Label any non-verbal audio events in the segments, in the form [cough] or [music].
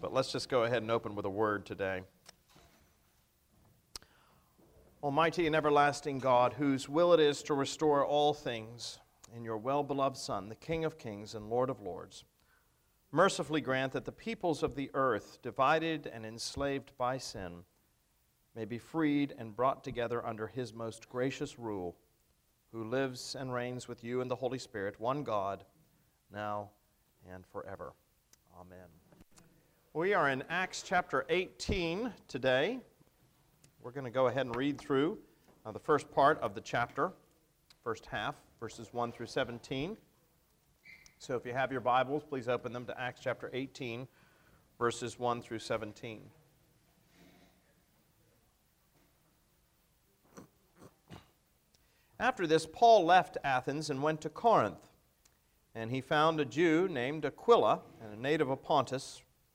But let's just go ahead and open with a word today. Almighty and everlasting God, whose will it is to restore all things in your well beloved Son, the King of kings and Lord of lords, mercifully grant that the peoples of the earth, divided and enslaved by sin, may be freed and brought together under his most gracious rule, who lives and reigns with you in the Holy Spirit, one God, now and forever. Amen. We are in Acts chapter 18 today. We're going to go ahead and read through uh, the first part of the chapter, first half, verses 1 through 17. So if you have your Bibles, please open them to Acts chapter 18, verses 1 through 17. After this, Paul left Athens and went to Corinth. And he found a Jew named Aquila, and a native of Pontus,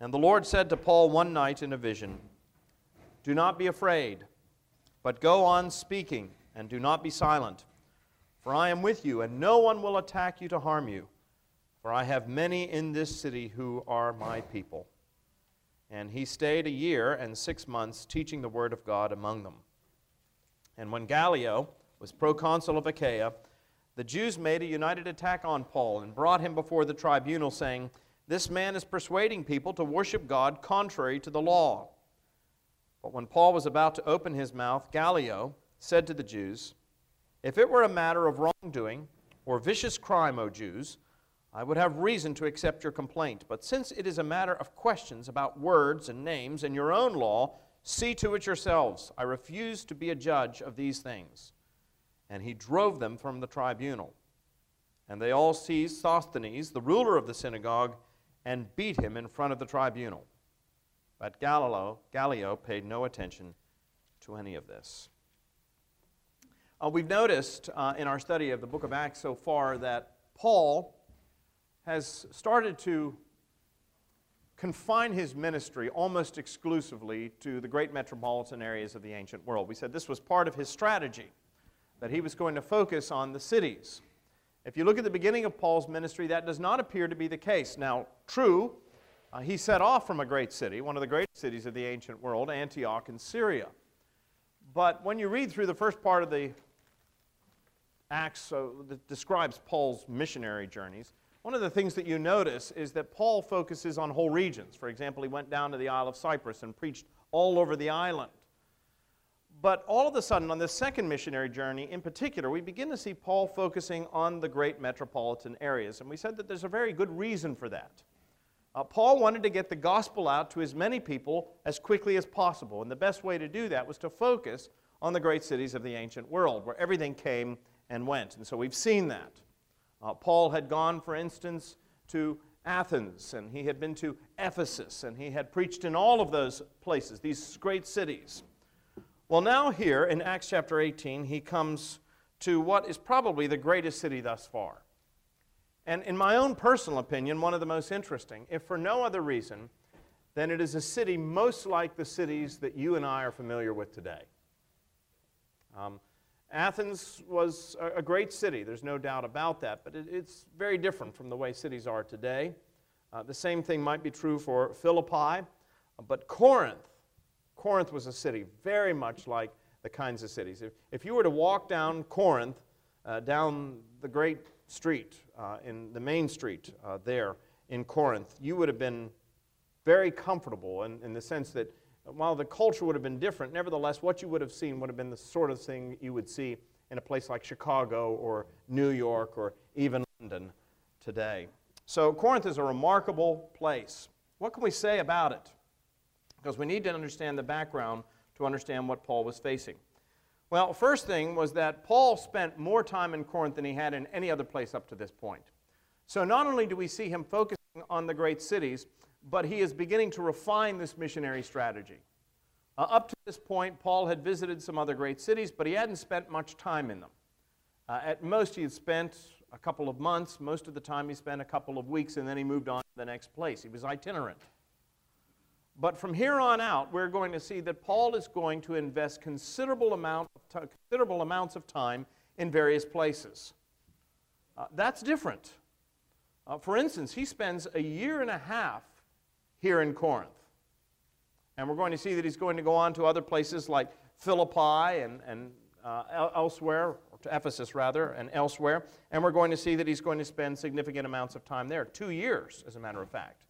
And the Lord said to Paul one night in a vision, Do not be afraid, but go on speaking, and do not be silent. For I am with you, and no one will attack you to harm you. For I have many in this city who are my people. And he stayed a year and six months teaching the word of God among them. And when Gallio was proconsul of Achaia, the Jews made a united attack on Paul and brought him before the tribunal, saying, this man is persuading people to worship God contrary to the law. But when Paul was about to open his mouth, Gallio said to the Jews, If it were a matter of wrongdoing or vicious crime, O Jews, I would have reason to accept your complaint. But since it is a matter of questions about words and names and your own law, see to it yourselves. I refuse to be a judge of these things. And he drove them from the tribunal. And they all seized Sosthenes, the ruler of the synagogue, and beat him in front of the tribunal. But Gallio, Gallio paid no attention to any of this. Uh, we've noticed uh, in our study of the book of Acts so far that Paul has started to confine his ministry almost exclusively to the great metropolitan areas of the ancient world. We said this was part of his strategy, that he was going to focus on the cities. If you look at the beginning of Paul's ministry, that does not appear to be the case. Now, true, uh, he set off from a great city, one of the great cities of the ancient world, Antioch in Syria. But when you read through the first part of the Acts uh, that describes Paul's missionary journeys, one of the things that you notice is that Paul focuses on whole regions. For example, he went down to the Isle of Cyprus and preached all over the island. But all of a sudden, on this second missionary journey in particular, we begin to see Paul focusing on the great metropolitan areas. And we said that there's a very good reason for that. Uh, Paul wanted to get the gospel out to as many people as quickly as possible. And the best way to do that was to focus on the great cities of the ancient world, where everything came and went. And so we've seen that. Uh, Paul had gone, for instance, to Athens, and he had been to Ephesus, and he had preached in all of those places, these great cities. Well, now here in Acts chapter 18, he comes to what is probably the greatest city thus far. And in my own personal opinion, one of the most interesting, if for no other reason than it is a city most like the cities that you and I are familiar with today. Um, Athens was a, great city, there's no doubt about that, but it, it's very different from the way cities are today. Uh, the same thing might be true for Philippi, but Corinth Corinth was a city very much like the kinds of cities. If, if you were to walk down Corinth, uh, down the great street, uh, in the main street uh, there in Corinth, you would have been very comfortable in, in the sense that while the culture would have been different, nevertheless, what you would have seen would have been the sort of thing you would see in a place like Chicago or New York or even London today. So, Corinth is a remarkable place. What can we say about it? Because we need to understand the background to understand what Paul was facing. Well, first thing was that Paul spent more time in Corinth than he had in any other place up to this point. So, not only do we see him focusing on the great cities, but he is beginning to refine this missionary strategy. Uh, up to this point, Paul had visited some other great cities, but he hadn't spent much time in them. Uh, at most, he had spent a couple of months. Most of the time, he spent a couple of weeks, and then he moved on to the next place. He was itinerant. But from here on out, we're going to see that Paul is going to invest considerable, amount considerable amounts of time in various places. Uh, that's different. Uh, for instance, he spends a year and a half here in Corinth. And we're going to see that he's going to go on to other places like Philippi and, and uh, elsewhere, to Ephesus rather, and elsewhere. And we're going to see that he's going to spend significant amounts of time there, two years, as a matter of fact.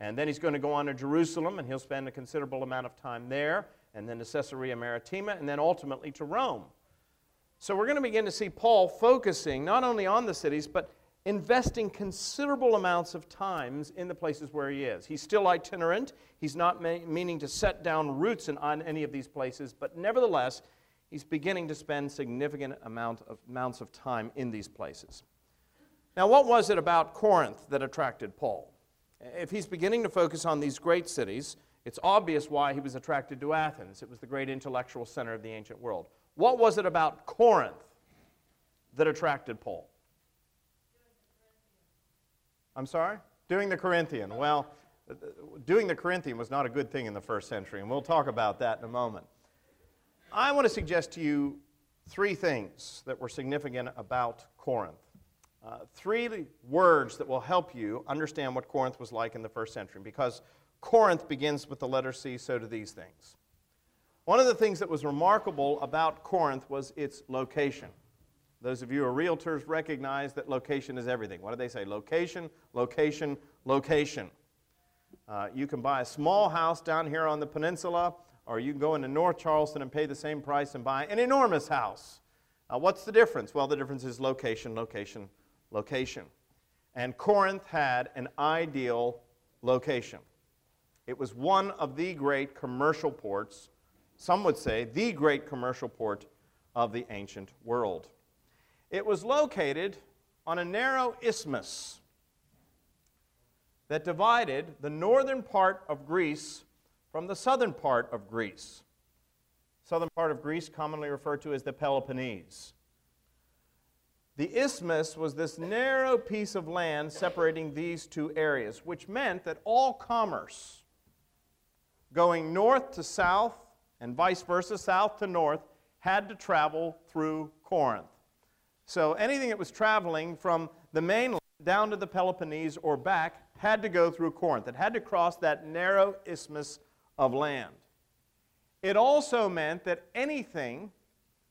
And then he's going to go on to Jerusalem, and he'll spend a considerable amount of time there, and then to Caesarea Maritima, and then ultimately to Rome. So we're going to begin to see Paul focusing not only on the cities, but investing considerable amounts of times in the places where he is. He's still itinerant. He's not meaning to set down roots in, on any of these places, but nevertheless, he's beginning to spend significant amount of, amounts of time in these places. Now, what was it about Corinth that attracted Paul? If he's beginning to focus on these great cities, it's obvious why he was attracted to Athens. It was the great intellectual center of the ancient world. What was it about Corinth that attracted Paul? I'm sorry? Doing the Corinthian. Well, doing the Corinthian was not a good thing in the first century, and we'll talk about that in a moment. I want to suggest to you three things that were significant about Corinth. Uh, three words that will help you understand what Corinth was like in the first century, because Corinth begins with the letter C, so do these things. One of the things that was remarkable about Corinth was its location. Those of you who are realtors recognize that location is everything. What do they say? Location, location, location. Uh, you can buy a small house down here on the peninsula, or you can go into North Charleston and pay the same price and buy an enormous house. Uh, what's the difference? Well, the difference is location, location, location. And Corinth had an ideal location. It was one of the great commercial ports, some would say the great commercial port of the ancient world. It was located on a narrow isthmus that divided the northern part of Greece from the southern part of Greece. Southern part of Greece, commonly referred to as the Peloponnese. The isthmus was this narrow piece of land separating these two areas, which meant that all commerce going north to south and vice versa, south to north, had to travel through Corinth. So anything that was traveling from the mainland down to the Peloponnese or back had to go through Corinth. It had to cross that narrow isthmus of land. It also meant that anything,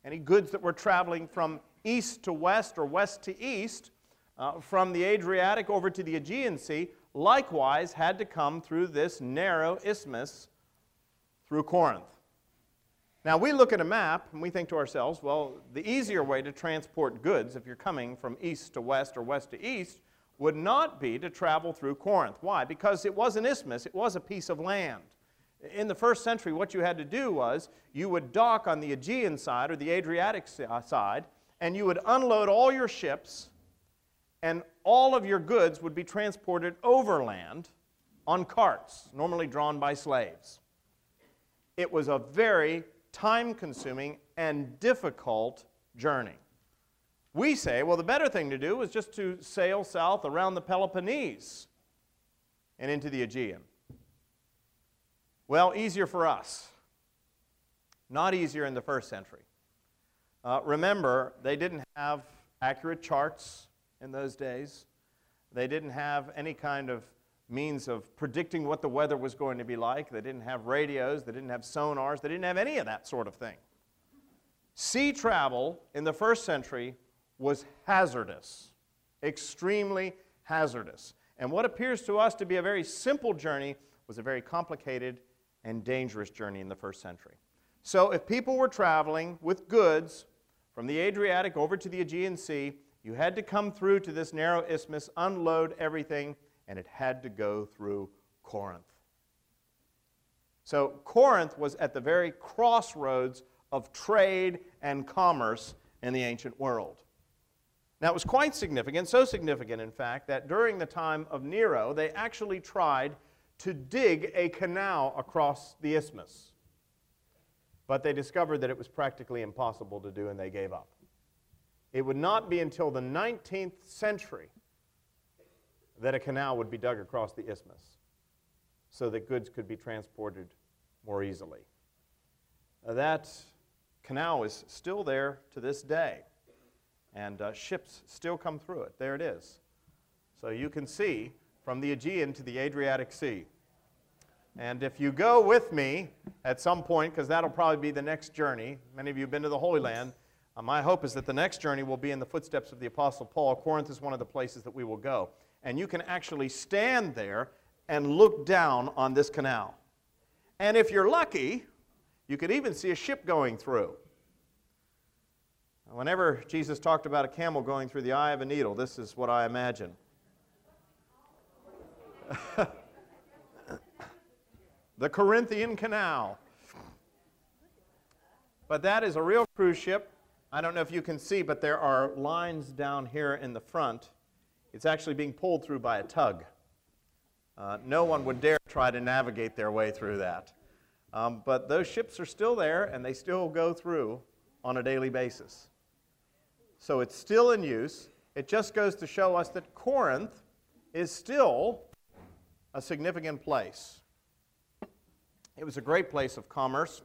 any goods that were traveling from east to west or west to east, uh, from the Adriatic over to the Aegean Sea, likewise had to come through this narrow isthmus through Corinth. Now, we look at a map and we think to ourselves, well, the easier way to transport goods, if you're coming from east to west or west to east, would not be to travel through Corinth. Why? Because it was an isthmus, it was a piece of land. In the first century, what you had to do was you would dock on the Aegean side or the Adriatic side, and you would unload all your ships, and all of your goods would be transported overland on carts, normally drawn by slaves. It was a very time consuming, and difficult journey. We say, well, the better thing to do is just to sail south around the Peloponnese and into the Aegean. Well, easier for us. Not easier in the first century. Uh, remember, they didn't have accurate charts in those days. They didn't have any kind of means of predicting what the weather was going to be like. They didn't have radios, they didn't have sonars, they didn't have any of that sort of thing. Sea travel in the first century was hazardous, extremely hazardous. And what appears to us to be a very simple journey was a very complicated and dangerous journey in the first century. So, if people were traveling with goods from the Adriatic over to the Aegean Sea, you had to come through to this narrow isthmus, unload everything, and it had to go through Corinth. So, Corinth was at the very crossroads of trade and commerce in the ancient world. Now, it was quite significant, so significant, in fact, that during the time of Nero, they actually tried to dig a canal across the isthmus. But they discovered that it was practically impossible to do, and they gave up. It would not be until the 19th century that a canal would be dug across the isthmus so that goods could be transported more easily. That canal is still there to this day, and uh, ships still come through it. There it is. So you can see from the Aegean to the Adriatic Sea. And if you go with me at some point, because that'll probably be the next journey, many of you have been to the Holy Land. Uh, my hope is that the next journey will be in the footsteps of the Apostle Paul. Corinth is one of the places that we will go. And you can actually stand there and look down on this canal. And if you're lucky, you could even see a ship going through. Whenever Jesus talked about a camel going through the eye of a needle, this is what I imagine. [laughs] the Corinthian Canal. But that is a real cruise ship. I don't know if you can see, but there are lines down here in the front. It's actually being pulled through by a tug. Uh, no one would dare try to navigate their way through that. Um, but those ships are still there and they still go through on a daily basis. So it's still in use. It just goes to show us that Corinth is still a significant place. It was a great place of commerce.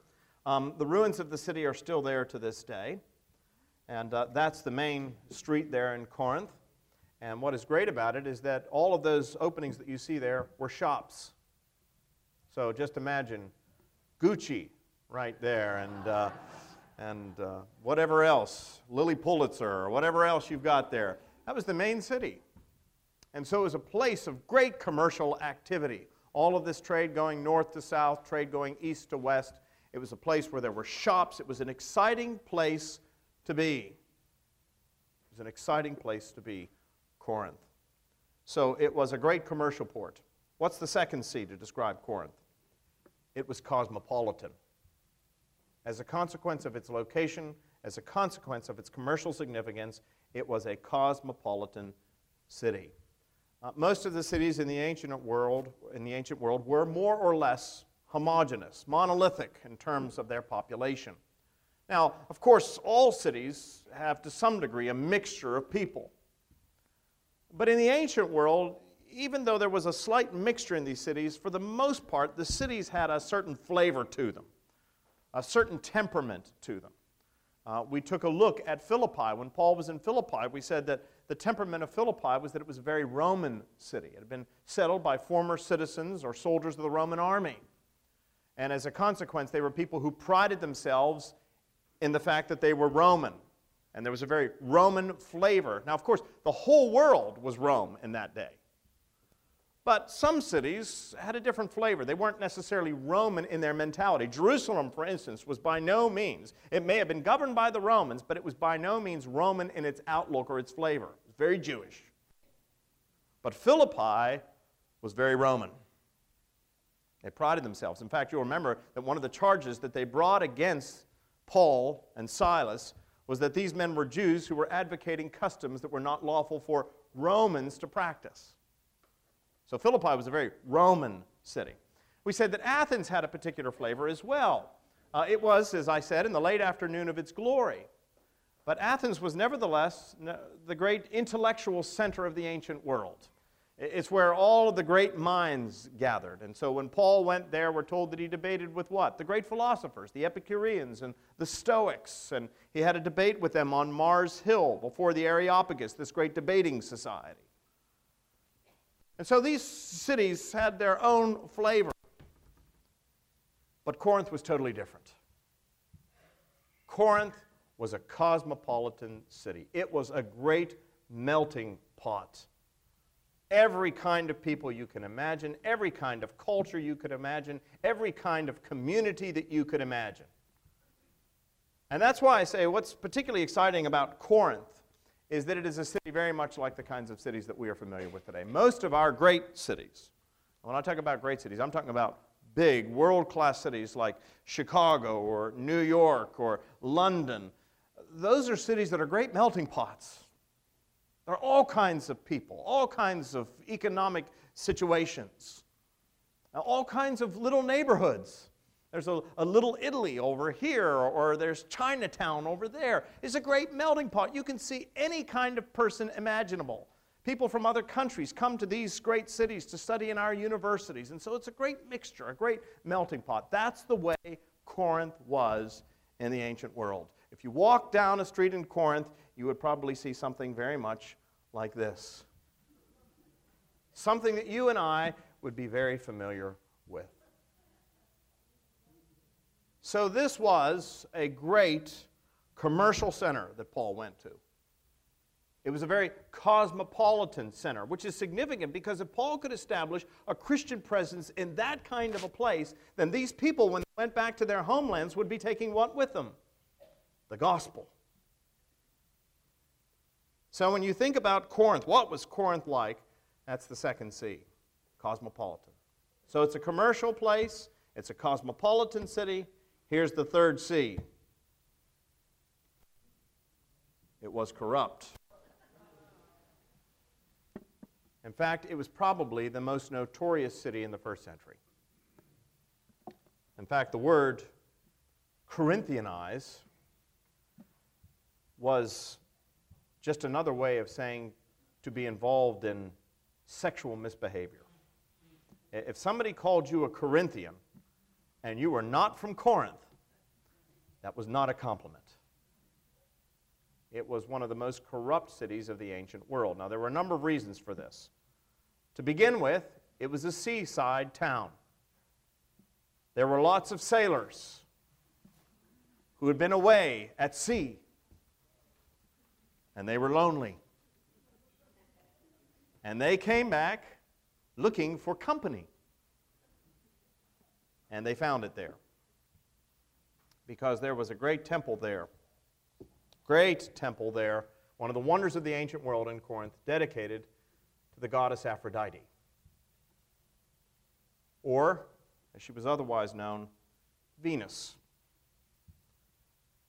Um, the ruins of the city are still there to this day. And uh, that's the main street there in Corinth. And what is great about it is that all of those openings that you see there were shops. So just imagine Gucci right there, and, uh, and uh, whatever else, Lilly Pulitzer, or whatever else you've got there. That was the main city. And so it was a place of great commercial activity. All of this trade going north to south, trade going east to west. It was a place where there were shops. It was an exciting place to be. It was an exciting place to be, Corinth. So it was a great commercial port. What's the second C to describe Corinth? it was cosmopolitan. As a consequence of its location, as a consequence of its commercial significance, it was a cosmopolitan city. Uh, most of the cities in the ancient world, in the ancient world were more or less homogeneous, monolithic in terms of their population. Now, of course, all cities have to some degree a mixture of people. But in the ancient world, even though there was a slight mixture in these cities, for the most part, the cities had a certain flavor to them, a certain temperament to them. Uh, we took a look at Philippi. When Paul was in Philippi, we said that the temperament of Philippi was that it was a very Roman city. It had been settled by former citizens or soldiers of the Roman army. And as a consequence, they were people who prided themselves in the fact that they were Roman. And there was a very Roman flavor. Now, of course, the whole world was Rome in that day. But some cities had a different flavor. They weren't necessarily Roman in their mentality. Jerusalem, for instance, was by no means, it may have been governed by the Romans, but it was by no means Roman in its outlook or its flavor. It was very Jewish. But Philippi was very Roman. They prided themselves. In fact, you'll remember that one of the charges that they brought against Paul and Silas was that these men were Jews who were advocating customs that were not lawful for Romans to practice. So Philippi was a very Roman city. We said that Athens had a particular flavor as well. Uh, it was, as I said, in the late afternoon of its glory. But Athens was nevertheless the great intellectual center of the ancient world. It's where all of the great minds gathered. And so when Paul went there, we're told that he debated with what? The great philosophers, the Epicureans and the Stoics. And he had a debate with them on Mars Hill before the Areopagus, this great debating society. And so these cities had their own flavor. But Corinth was totally different. Corinth was a cosmopolitan city, it was a great melting pot. every kind of people you can imagine, every kind of culture you could imagine, every kind of community that you could imagine. And that's why I say what's particularly exciting about Corinth is that it is a city very much like the kinds of cities that we are familiar with today. Most of our great cities, when I talk about great cities, I'm talking about big, world class cities like Chicago or New York or London. Those are cities that are great melting pots. There are all kinds of people, all kinds of economic situations, all kinds of little neighborhoods. There's a, a little Italy over here, or, there's Chinatown over there. It's a great melting pot. You can see any kind of person imaginable. People from other countries come to these great cities to study in our universities. And so it's a great mixture, a great melting pot. That's the way Corinth was in the ancient world. If you walk down a street in Corinth, you would probably see something very much like this. Something that you and I would be very familiar with. So, this was a great commercial center that Paul went to. It was a very cosmopolitan center, which is significant because if Paul could establish a Christian presence in that kind of a place, then these people, when they went back to their homelands, would be taking what with them? The gospel. So when you think about Corinth, what was Corinth like? That's the second C, cosmopolitan. So it's a commercial place, it's a cosmopolitan city. Here's the third C it was corrupt. In fact, it was probably the most notorious city in the first century. In fact, the word Corinthianize was just another way of saying to be involved in sexual misbehavior. If somebody called you a Corinthian and you were not from Corinth, that was not a compliment. It was one of the most corrupt cities of the ancient world. Now, there were a number of reasons for this. To begin with, it was a seaside town. There were lots of sailors who had been away at sea and they were lonely. And they came back looking for company. And they found it there. Because there was a great temple there. Great temple there. One of the wonders of the ancient world in Corinth, dedicated to the goddess Aphrodite. Or, as she was otherwise known, Venus.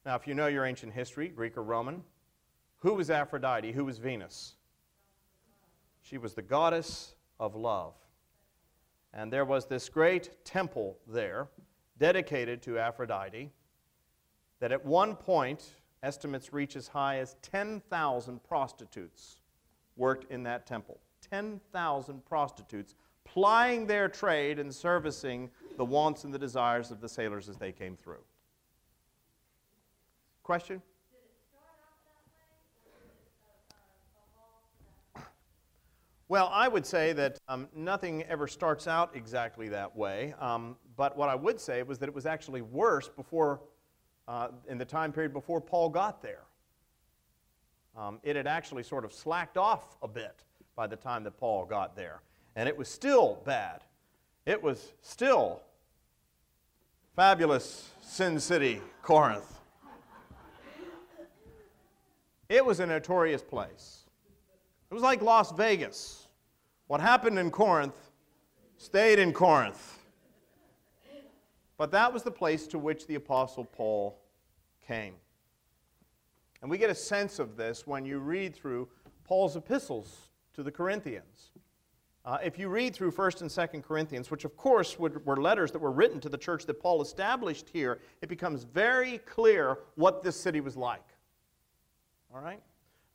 Now, if you know your ancient history, Greek or Roman, who was Aphrodite? Who was Venus? She was the goddess of love. And there was this great temple there dedicated to Aphrodite that at one point, estimates reach as high as 10,000 prostitutes worked in that temple. 10,000 prostitutes plying their trade and servicing the wants and the desires of the sailors as they came through. Question? Well, I would say that um, nothing ever starts out exactly that way. Um, but what I would say was that it was actually worse before, uh, in the time period before Paul got there. Um, it had actually sort of slacked off a bit by the time that Paul got there. And it was still bad. It was still fabulous Sin City, Corinth. It was a notorious place. It was like Las Vegas. What happened in Corinth stayed in Corinth. But that was the place to which the Apostle Paul came. And we get a sense of this when you read through Paul's epistles to the Corinthians. Uh, if you read through 1st and 2nd Corinthians, which of course would, were letters that were written to the church that Paul established here, it becomes very clear what this city was like. All right?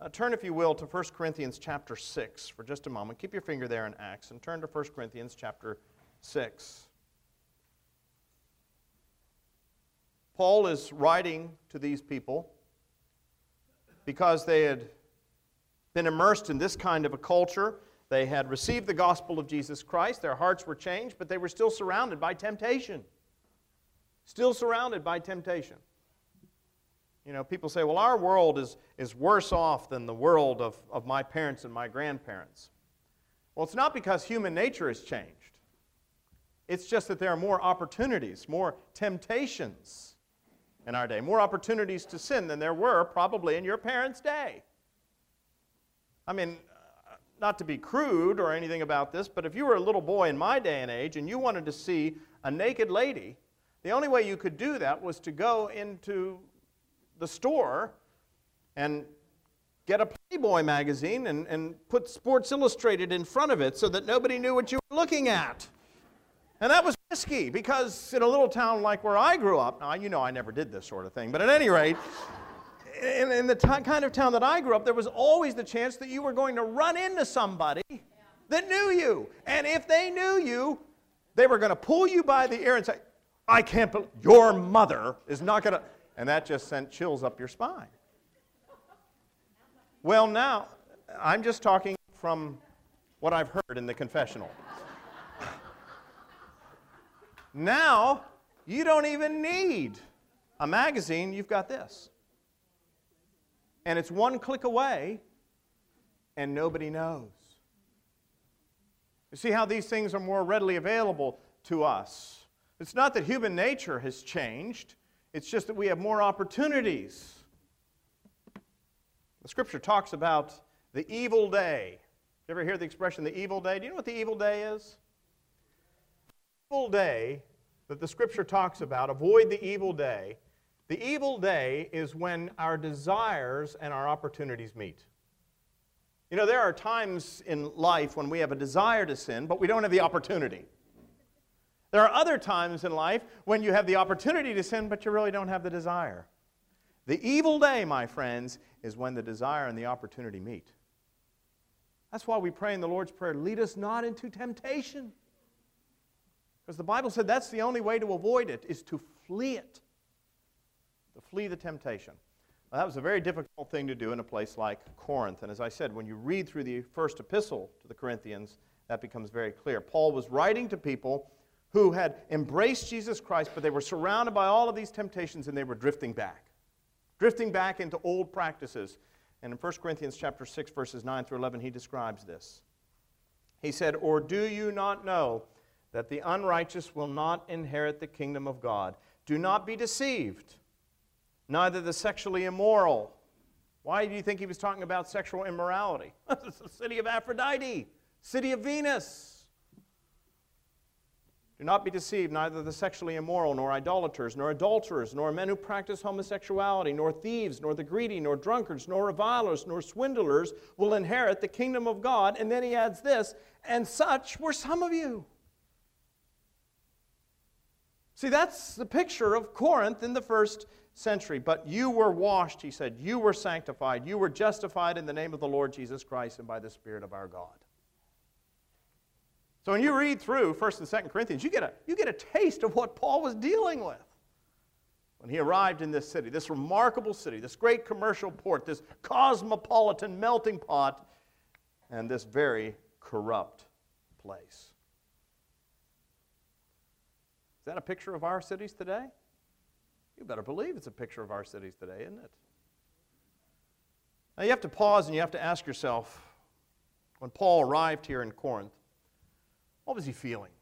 Uh, turn, if you will, to 1 Corinthians chapter 6 for just a moment. Keep your finger there in Acts and turn to 1 Corinthians chapter 6. Paul is writing to these people because they had been immersed in this kind of a culture. They had received the gospel of Jesus Christ. Their hearts were changed, but they were still surrounded by temptation. Still surrounded by temptation. You know, people say, well, our world is, is worse off than the world of, of my parents and my grandparents. Well, it's not because human nature has changed. It's just that there are more opportunities, more temptations in our day, more opportunities to sin than there were probably in your parents' day. I mean, uh, not to be crude or anything about this, but if you were a little boy in my day and age and you wanted to see a naked lady, the only way you could do that was to go into the store and get a Playboy magazine and, and put Sports Illustrated in front of it so that nobody knew what you were looking at. And that was risky because in a little town like where I grew up, now you know I never did this sort of thing, but at any rate, in, in the kind of town that I grew up, there was always the chance that you were going to run into somebody that knew you. And if they knew you, they were going to pull you by the ear and say, I can't believe your mother is not going to. And that just sent chills up your spine. Well, now, I'm just talking from what I've heard in the confessional. now, you don't even need a magazine, you've got this and it's one click away, and nobody knows. You see how these things are more readily available to us. It's not that human nature has changed, it's just that we have more opportunities. The scripture talks about the evil day. You ever hear the expression the evil day? Do you know what the evil day is? The evil day that the scripture talks about, avoid the evil day, the evil day is when our desires and our opportunities meet. You know, there are times in life when we have a desire to sin, but we don't have the opportunity. There are other times in life when you have the opportunity to sin, but you really don't have the desire. The evil day, my friends, is when the desire and the opportunity meet. That's why we pray in the Lord's Prayer lead us not into temptation. Because the Bible said that's the only way to avoid it, is to flee it to flee the temptation. that was a very difficult thing to do in a place like Corinth. And as I said, when you read through the first epistle to the Corinthians, that becomes very clear. Paul was writing to people who had embraced Jesus Christ, but they were surrounded by all of these temptations and they were drifting back. Drifting back into old practices. And in 1 Corinthians chapter 6 verses 9 through 11 he describes this. He said, "Or do you not know that the unrighteous will not inherit the kingdom of God? Do not be deceived." neither the sexually immoral. Why do you think he was talking about sexual immorality? [laughs] the city of Aphrodite, city of Venus. Do not be deceived, neither the sexually immoral, nor idolaters, nor adulterers, nor men who practice homosexuality, nor thieves, nor the greedy, nor drunkards, nor revilers, nor swindlers will inherit the kingdom of God. And then he adds this, and such were some of you. See, that's the picture of Corinth in the first century. But you were washed, he said. You were sanctified. You were justified in the name of the Lord Jesus Christ and by the Spirit of our God. So when you read through 1st and 2nd Corinthians, you get, a, you get a taste of what Paul was dealing with when he arrived in this city, this remarkable city, this great commercial port, this cosmopolitan melting pot, and this very corrupt place. Is that a picture of our cities today? You better believe it's a picture of our cities today, isn't it? Now you have to pause and you have to ask yourself when Paul arrived here in Corinth, what was he feeling?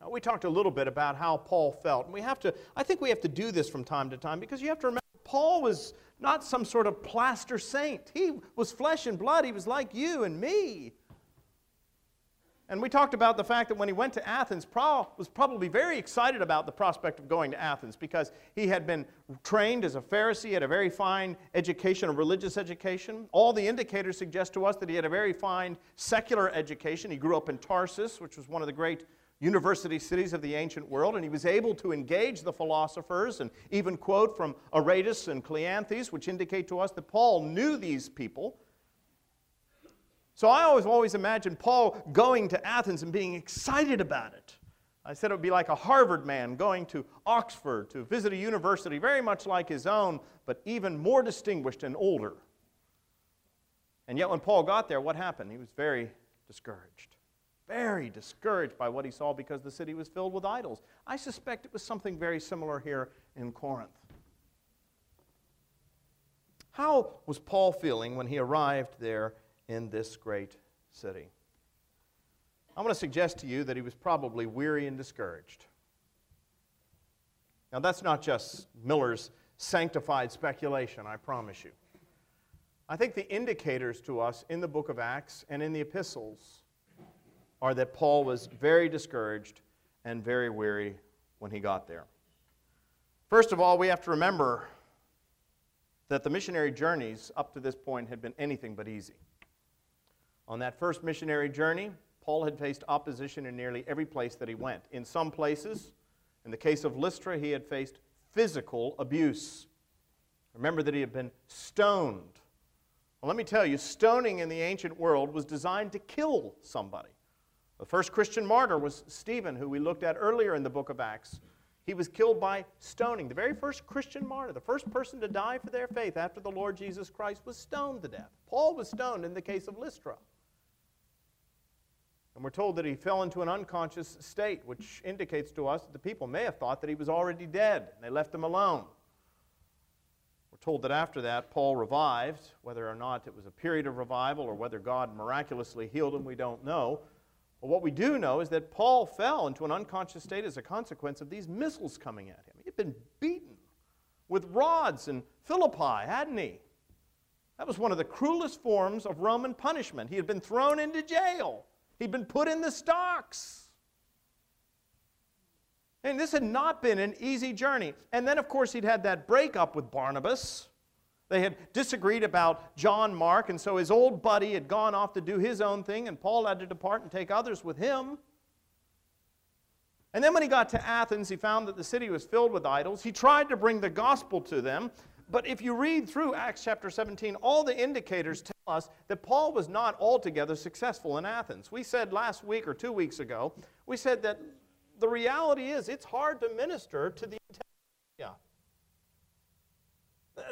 Now, we talked a little bit about how Paul felt, and we have to, I think we have to do this from time to time because you have to remember Paul was not some sort of plaster saint. He was flesh and blood. He was like you and me. And we talked about the fact that when he went to Athens, Paul was probably very excited about the prospect of going to Athens because he had been trained as a Pharisee, had a very fine education, a religious education. All the indicators suggest to us that he had a very fine secular education. He grew up in Tarsus, which was one of the great university cities of the ancient world, and he was able to engage the philosophers and even quote from Aratus and Cleanthes, which indicate to us that Paul knew these people so I always always imagined Paul going to Athens and being excited about it. I said it would be like a Harvard man going to Oxford to visit a university very much like his own, but even more distinguished and older. And yet, when Paul got there, what happened? He was very discouraged. Very discouraged by what he saw because the city was filled with idols. I suspect it was something very similar here in Corinth. How was Paul feeling when he arrived there in this great city. I want to suggest to you that he was probably weary and discouraged. Now, that's not just Miller's sanctified speculation, I promise you. I think the indicators to us in the book of Acts and in the epistles are that Paul was very discouraged and very weary when he got there. First of all, we have to remember that the missionary journeys up to this point had been anything but easy. On that first missionary journey, Paul had faced opposition in nearly every place that he went. In some places, in the case of Lystra, he had faced physical abuse. Remember that he had been stoned. Well, let me tell you, stoning in the ancient world was designed to kill somebody. The first Christian martyr was Stephen, who we looked at earlier in the book of Acts. He was killed by stoning. The very first Christian martyr, the first person to die for their faith after the Lord Jesus Christ, was stoned to death. Paul was stoned in the case of Lystra. And we're told that he fell into an unconscious state, which indicates to us that the people may have thought that he was already dead, and they left him alone. We're told that after that, Paul revived. Whether or not it was a period of revival or whether God miraculously healed him, we don't know. But what we do know is that Paul fell into an unconscious state as a consequence of these missiles coming at him. He had been beaten with rods in Philippi, hadn't he? That was one of the cruelest forms of Roman punishment. He had been thrown into jail. He'd been put in the stocks. And this had not been an easy journey. And then, of course, he'd had that breakup with Barnabas. They had disagreed about John Mark, and so his old buddy had gone off to do his own thing, and Paul had to depart and take others with him. And then, when he got to Athens, he found that the city was filled with idols. He tried to bring the gospel to them, but if you read through Acts chapter 17, all the indicators us that Paul was not altogether successful in Athens. We said last week or two weeks ago, we said that the reality is it's hard to minister to the yeah.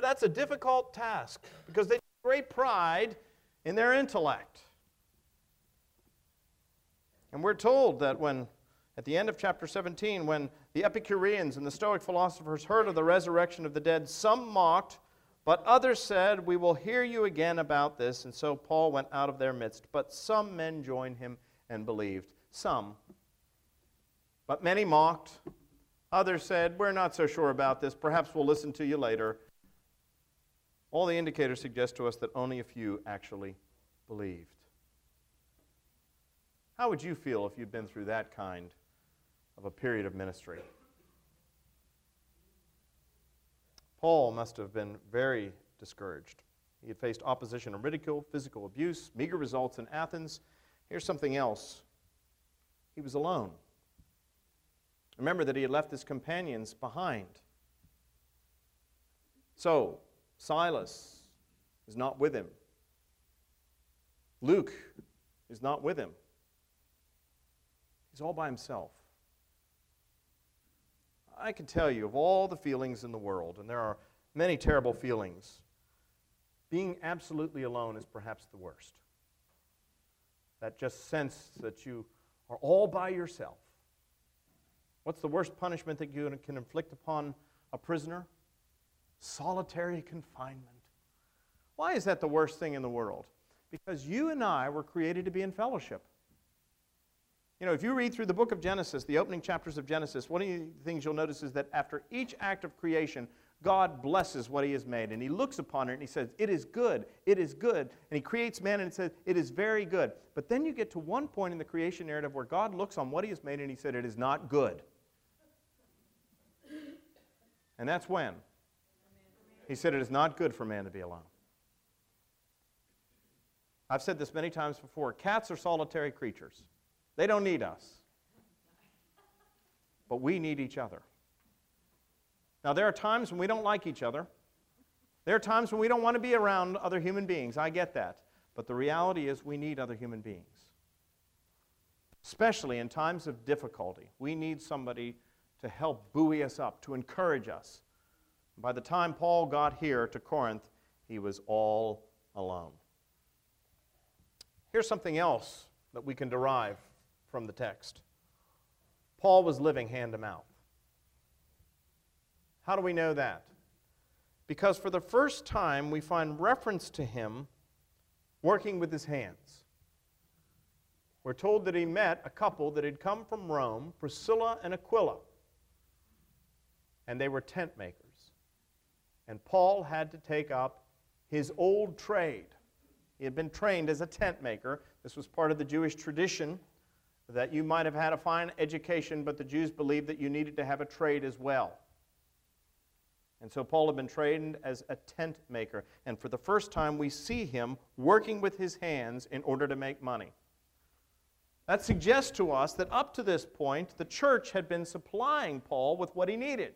That's a difficult task because they take great pride in their intellect. And we're told that when at the end of chapter 17, when the Epicureans and the Stoic philosophers heard of the resurrection of the dead, some mocked, but others said, We will hear you again about this. And so Paul went out of their midst. But some men joined him and believed. Some. But many mocked. Others said, We're not so sure about this. Perhaps we'll listen to you later. All the indicators suggest to us that only a few actually believed. How would you feel if you'd been through that kind of a period of ministry. Paul must have been very discouraged. He had faced opposition and ridicule, physical abuse, meager results in Athens. Here's something else he was alone. Remember that he had left his companions behind. So, Silas is not with him. Luke is not with him. He's all by himself. I can tell you, of all the feelings in the world, and there are many terrible feelings, being absolutely alone is perhaps the worst. That just sense that you are all by yourself. What's the worst punishment that you can inflict upon a prisoner? Solitary confinement. Why is that the worst thing in the world? Because you and I were created to be in fellowship. You know, if you read through the book of Genesis, the opening chapters of Genesis, one of the things you'll notice is that after each act of creation, God blesses what he has made. And he looks upon it and he says, It is good, it is good. And he creates man and it says, It is very good. But then you get to one point in the creation narrative where God looks on what he has made and he said, It is not good. And that's when? He said, It is not good for man to be alone. I've said this many times before cats are solitary creatures. They don't need us. But we need each other. Now, there are times when we don't like each other. There are times when we don't want to be around other human beings. I get that. But the reality is, we need other human beings. Especially in times of difficulty. We need somebody to help buoy us up, to encourage us. By the time Paul got here to Corinth, he was all alone. Here's something else that we can derive from the text. Paul was living hand to mouth. How do we know that? Because for the first time we find reference to him working with his hands. we're told that he met a couple that had come from Rome, Priscilla and Aquila. And they were tent makers. And Paul had to take up his old trade. He had been trained as a tent maker. This was part of the Jewish tradition that you might have had a fine education, but the Jews believed that you needed to have a trade as well. And so Paul had been trained as a tent maker. And for the first time, we see him working with his hands in order to make money. That suggests to us that up to this point, the church had been supplying Paul with what he needed.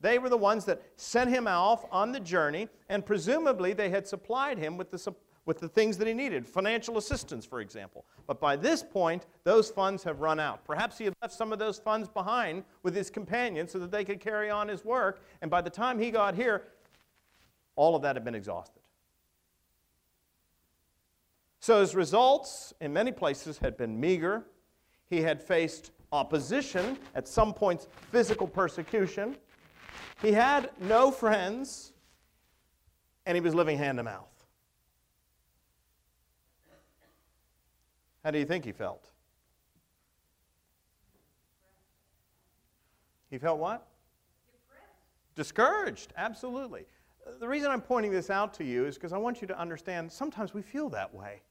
They were the ones that sent him off on the journey, and presumably they had supplied him with the, with the things that he needed, financial assistance, for example. But by this point, those funds have run out. Perhaps he had left some of those funds behind with his companions so that they could carry on his work, and by the time he got here, all of that had been exhausted. So his results in many places had been meager. He had faced opposition, at some points, physical persecution. He had no friends, and he was living hand to mouth. How do you think he felt? He felt what? Discouraged, absolutely. The reason I'm pointing this out to you is because I want you to understand sometimes we feel that way.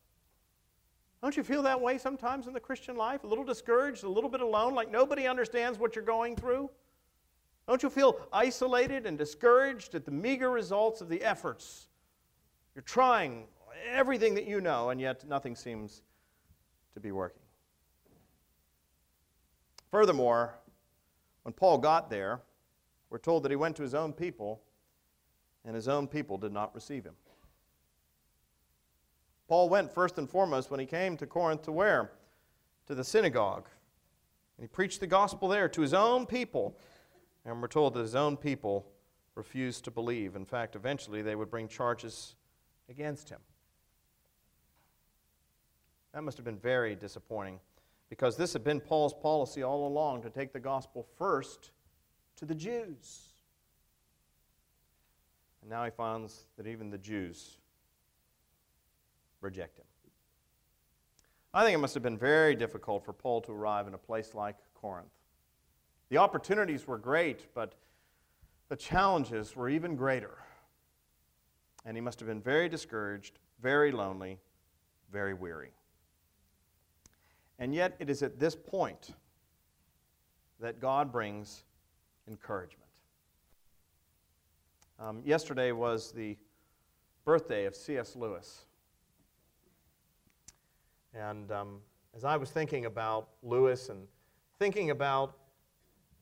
Don't you feel that way sometimes in the Christian life? A little discouraged, a little bit alone, like nobody understands what you're going through? Don't you feel isolated and discouraged at the meager results of the efforts? You're trying everything that you know, and yet nothing seems to be working. Furthermore, when Paul got there, we're told that he went to his own people, and his own people did not receive him. Paul went first and foremost when he came to Corinth to where? To the synagogue. And he preached the gospel there to his own people. And we're told that his own people refused to believe. In fact, eventually they would bring charges against him. That must have been very disappointing because this had been Paul's policy all along to take the gospel first to the Jews. And now he finds that even the Jews reject him. I think it must have been very difficult for Paul to arrive in a place like Corinth. The opportunities were great, but the challenges were even greater. And he must have been very discouraged, very lonely, very weary. And yet, it is at this point that God brings encouragement. Um, yesterday was the birthday of C.S. Lewis. And um, as I was thinking about Lewis and thinking about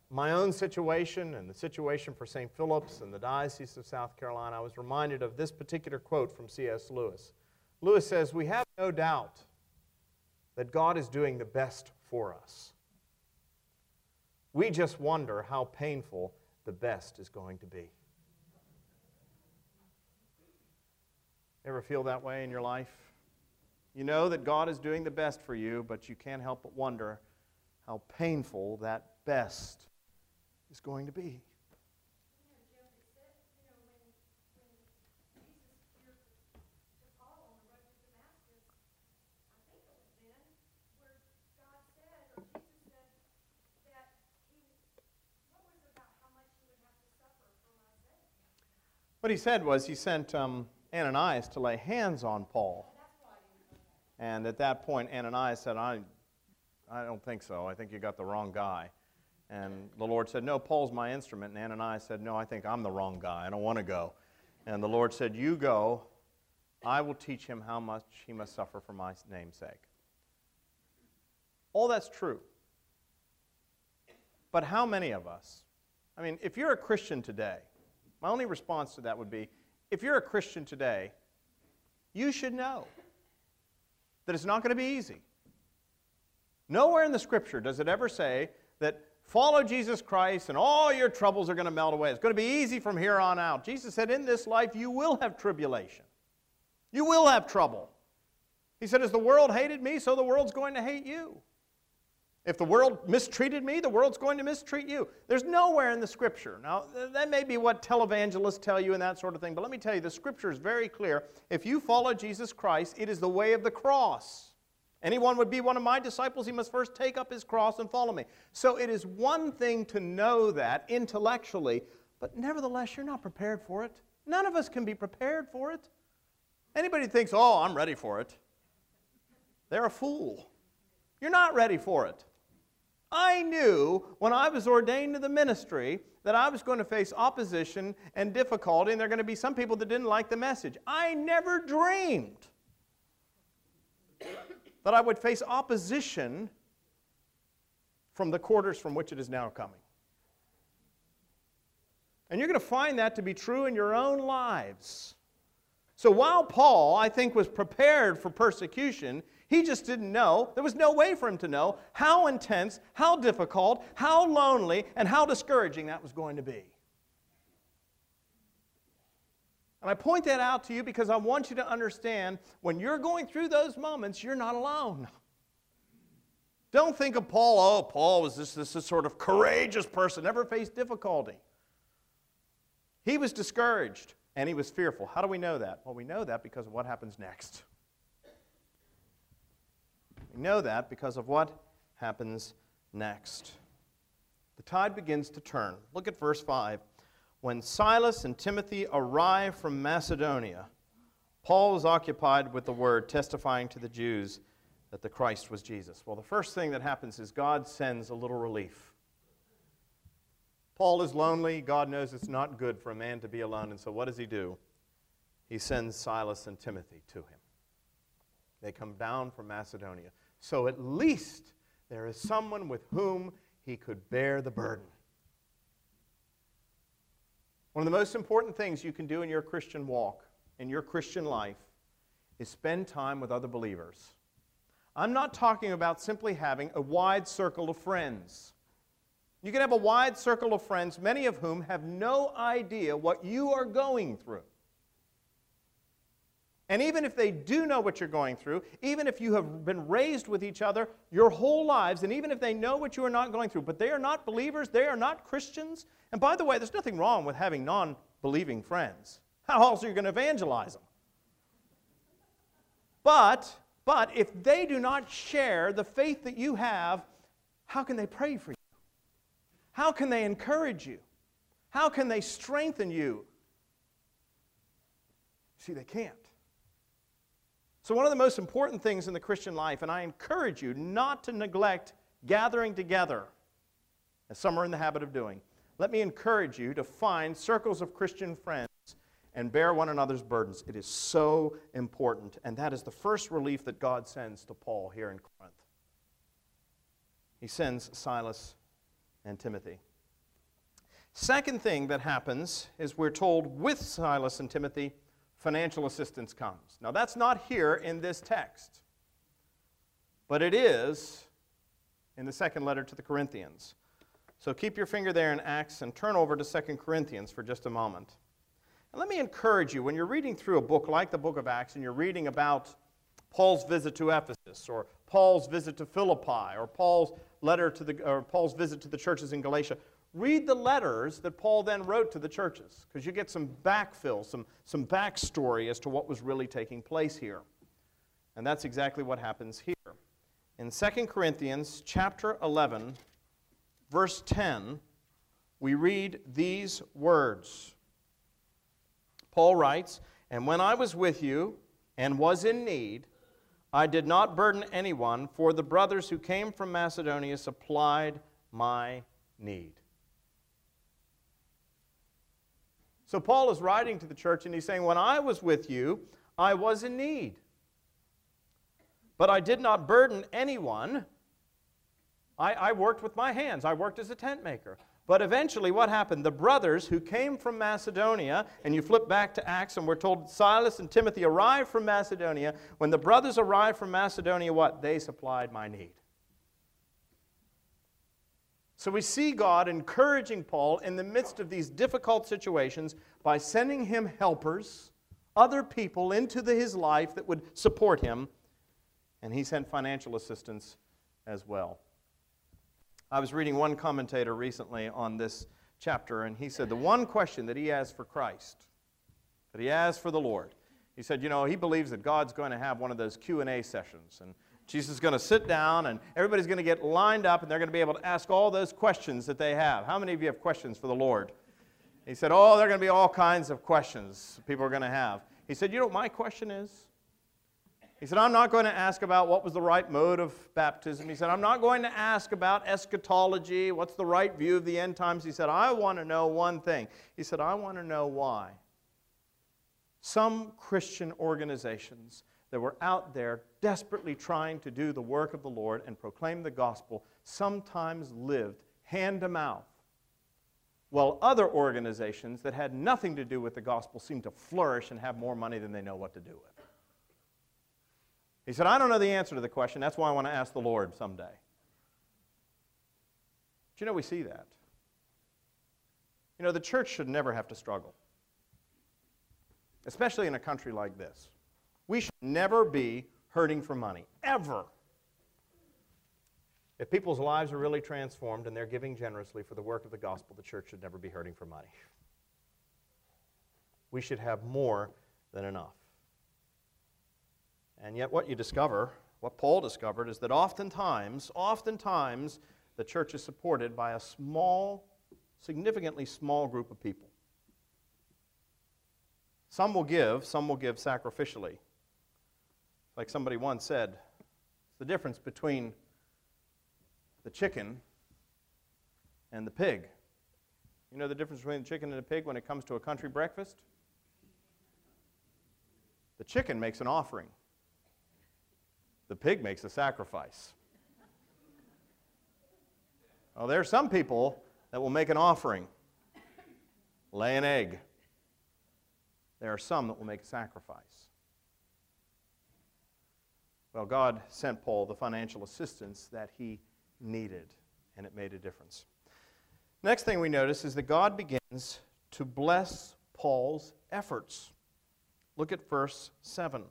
my own situation and the situation for St. Philip's and the Diocese of South Carolina, I was reminded of this particular quote from C.S. Lewis. Lewis says, We have no doubt that God is doing the best for us. We just wonder how painful the best is going to be. Ever feel that way in your life? You know that God is doing the best for you, but you can't help but wonder how painful that best is going to be. What he said was he sent um, Ananias to lay hands on Paul. And at that point, Ananias said, I, I don't think so. I think you got the wrong guy. And the Lord said, No, Paul's my instrument. And Ananias said, No, I think I'm the wrong guy. I don't want to go. And the Lord said, You go. I will teach him how much he must suffer for my namesake. All that's true. But how many of us? I mean, if you're a Christian today, my only response to that would be if you're a Christian today, you should know that it's not going to be easy. Nowhere in the scripture does it ever say that Follow Jesus Christ, and all your troubles are going to melt away. It's going to be easy from here on out. Jesus said, In this life, you will have tribulation, you will have trouble. He said, As the world hated me, so the world's going to hate you. If the world mistreated me, the world's going to mistreat you. There's nowhere in the scripture. Now, that may be what televangelists tell you and that sort of thing, but let me tell you, the scripture is very clear. If you follow Jesus Christ, it is the way of the cross. Anyone would be one of my disciples, he must first take up his cross and follow me. So it is one thing to know that intellectually, but nevertheless, you're not prepared for it. None of us can be prepared for it. Anybody thinks, oh, I'm ready for it, they're a fool. You're not ready for it. I knew when I was ordained to the ministry that I was going to face opposition and difficulty, and there are going to be some people that didn't like the message. I never dreamed that I would face opposition from the quarters from which it is now coming. And you're going to find that to be true in your own lives. So while Paul, I think, was prepared for persecution, he just didn't know. There was no way for him to know how intense, how difficult, how lonely, and how discouraging that was going to be. And I point that out to you because I want you to understand when you're going through those moments, you're not alone. Don't think of Paul, oh, Paul was this, this, this sort of courageous person, never faced difficulty. He was discouraged and he was fearful. How do we know that? Well, we know that because of what happens next. We know that because of what happens next. The tide begins to turn. Look at verse 5. When Silas and Timothy arrive from Macedonia, Paul was occupied with the word, testifying to the Jews that the Christ was Jesus. Well, the first thing that happens is God sends a little relief. Paul is lonely. God knows it's not good for a man to be alone. And so what does he do? He sends Silas and Timothy to him. They come down from Macedonia. So at least there is someone with whom he could bear the burden. One of the most important things you can do in your Christian walk, in your Christian life, is spend time with other believers. I'm not talking about simply having a wide circle of friends. You can have a wide circle of friends, many of whom have no idea what you are going through. And even if they do know what you're going through, even if you have been raised with each other your whole lives, and even if they know what you are not going through, but they are not believers, they are not Christians. And by the way, there's nothing wrong with having non believing friends. How else are you going to evangelize them? But, but if they do not share the faith that you have, how can they pray for you? How can they encourage you? How can they strengthen you? See, they can't. So, one of the most important things in the Christian life, and I encourage you not to neglect gathering together, as some are in the habit of doing. Let me encourage you to find circles of Christian friends and bear one another's burdens. It is so important. And that is the first relief that God sends to Paul here in Corinth. He sends Silas and Timothy. Second thing that happens is we're told with Silas and Timothy, financial assistance comes. Now, that's not here in this text, but it is in the second letter to the Corinthians. So keep your finger there in Acts and turn over to Second Corinthians for just a moment. And let me encourage you when you're reading through a book like the book of Acts and you're reading about Paul's visit to Ephesus or Paul's visit to Philippi or Paul's letter to the, or Paul's visit to the churches in Galatia. Read the letters that Paul then wrote to the churches because you get some backfill, some, some backstory as to what was really taking place here. And that's exactly what happens here. In 2 Corinthians chapter 11, verse 10, we read these words. Paul writes, And when I was with you and was in need, I did not burden anyone, for the brothers who came from Macedonia supplied my need. So Paul is writing to the church and he's saying, When I was with you, I was in need. But I did not burden anyone. I, I worked with my hands, I worked as a tent maker. But eventually, what happened? The brothers who came from Macedonia, and you flip back to Acts, and we're told Silas and Timothy arrived from Macedonia. When the brothers arrived from Macedonia, what? They supplied my need. So we see God encouraging Paul in the midst of these difficult situations by sending him helpers, other people into the, his life that would support him, and he sent financial assistance as well. I was reading one commentator recently on this chapter, and he said the one question that he has for Christ, that he has for the Lord, he said, you know, he believes that God's going to have one of those Q&A sessions, and Jesus is going to sit down and everybody's going to get lined up and they're going to be able to ask all those questions that they have. How many of you have questions for the Lord? He said, Oh, there are going to be all kinds of questions people are going to have. He said, You know what my question is? He said, I'm not going to ask about what was the right mode of baptism. He said, I'm not going to ask about eschatology, what's the right view of the end times. He said, I want to know one thing. He said, I want to know why. Some Christian organizations that were out there desperately trying to do the work of the Lord and proclaim the gospel sometimes lived hand to mouth, while other organizations that had nothing to do with the gospel seemed to flourish and have more money than they know what to do with. He said, I don't know the answer to the question. That's why I want to ask the Lord someday. Do you know we see that? You know, the church should never have to struggle, especially in a country like this. We should never be hurting for money, ever. If people's lives are really transformed and they're giving generously for the work of the gospel, the church should never be hurting for money. [laughs] We should have more than enough. And yet, what you discover, what Paul discovered, is that oftentimes, oftentimes, the church is supported by a small, significantly small group of people. Some will give, some will give sacrificially. Like somebody once said, it's the difference between the chicken and the pig. You know the difference between the chicken and the pig when it comes to a country breakfast? The chicken makes an offering. The pig makes a sacrifice. Well, there are some people that will make an offering, lay an egg. There are some that will make a sacrifice. Well, God sent Paul the financial assistance that he needed, and it made a difference. Next thing we notice is that God begins to bless Paul's efforts. Look at verse 7.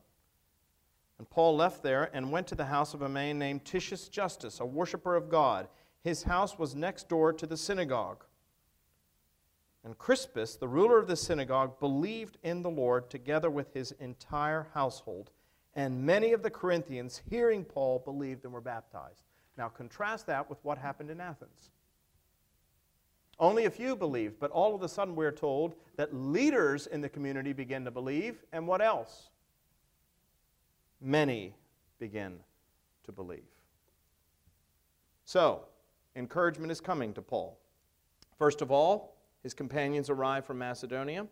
And Paul left there and went to the house of a man named Titius Justus, a worshiper of God. His house was next door to the synagogue. And Crispus, the ruler of the synagogue, believed in the Lord together with his entire household. And many of the Corinthians, hearing Paul, believed and were baptized. Now, contrast that with what happened in Athens. Only a few believed, but all of a sudden we're told that leaders in the community begin to believe, and what else? many begin to believe. So, encouragement is coming to Paul. First of all, his companions arrive from Macedonia.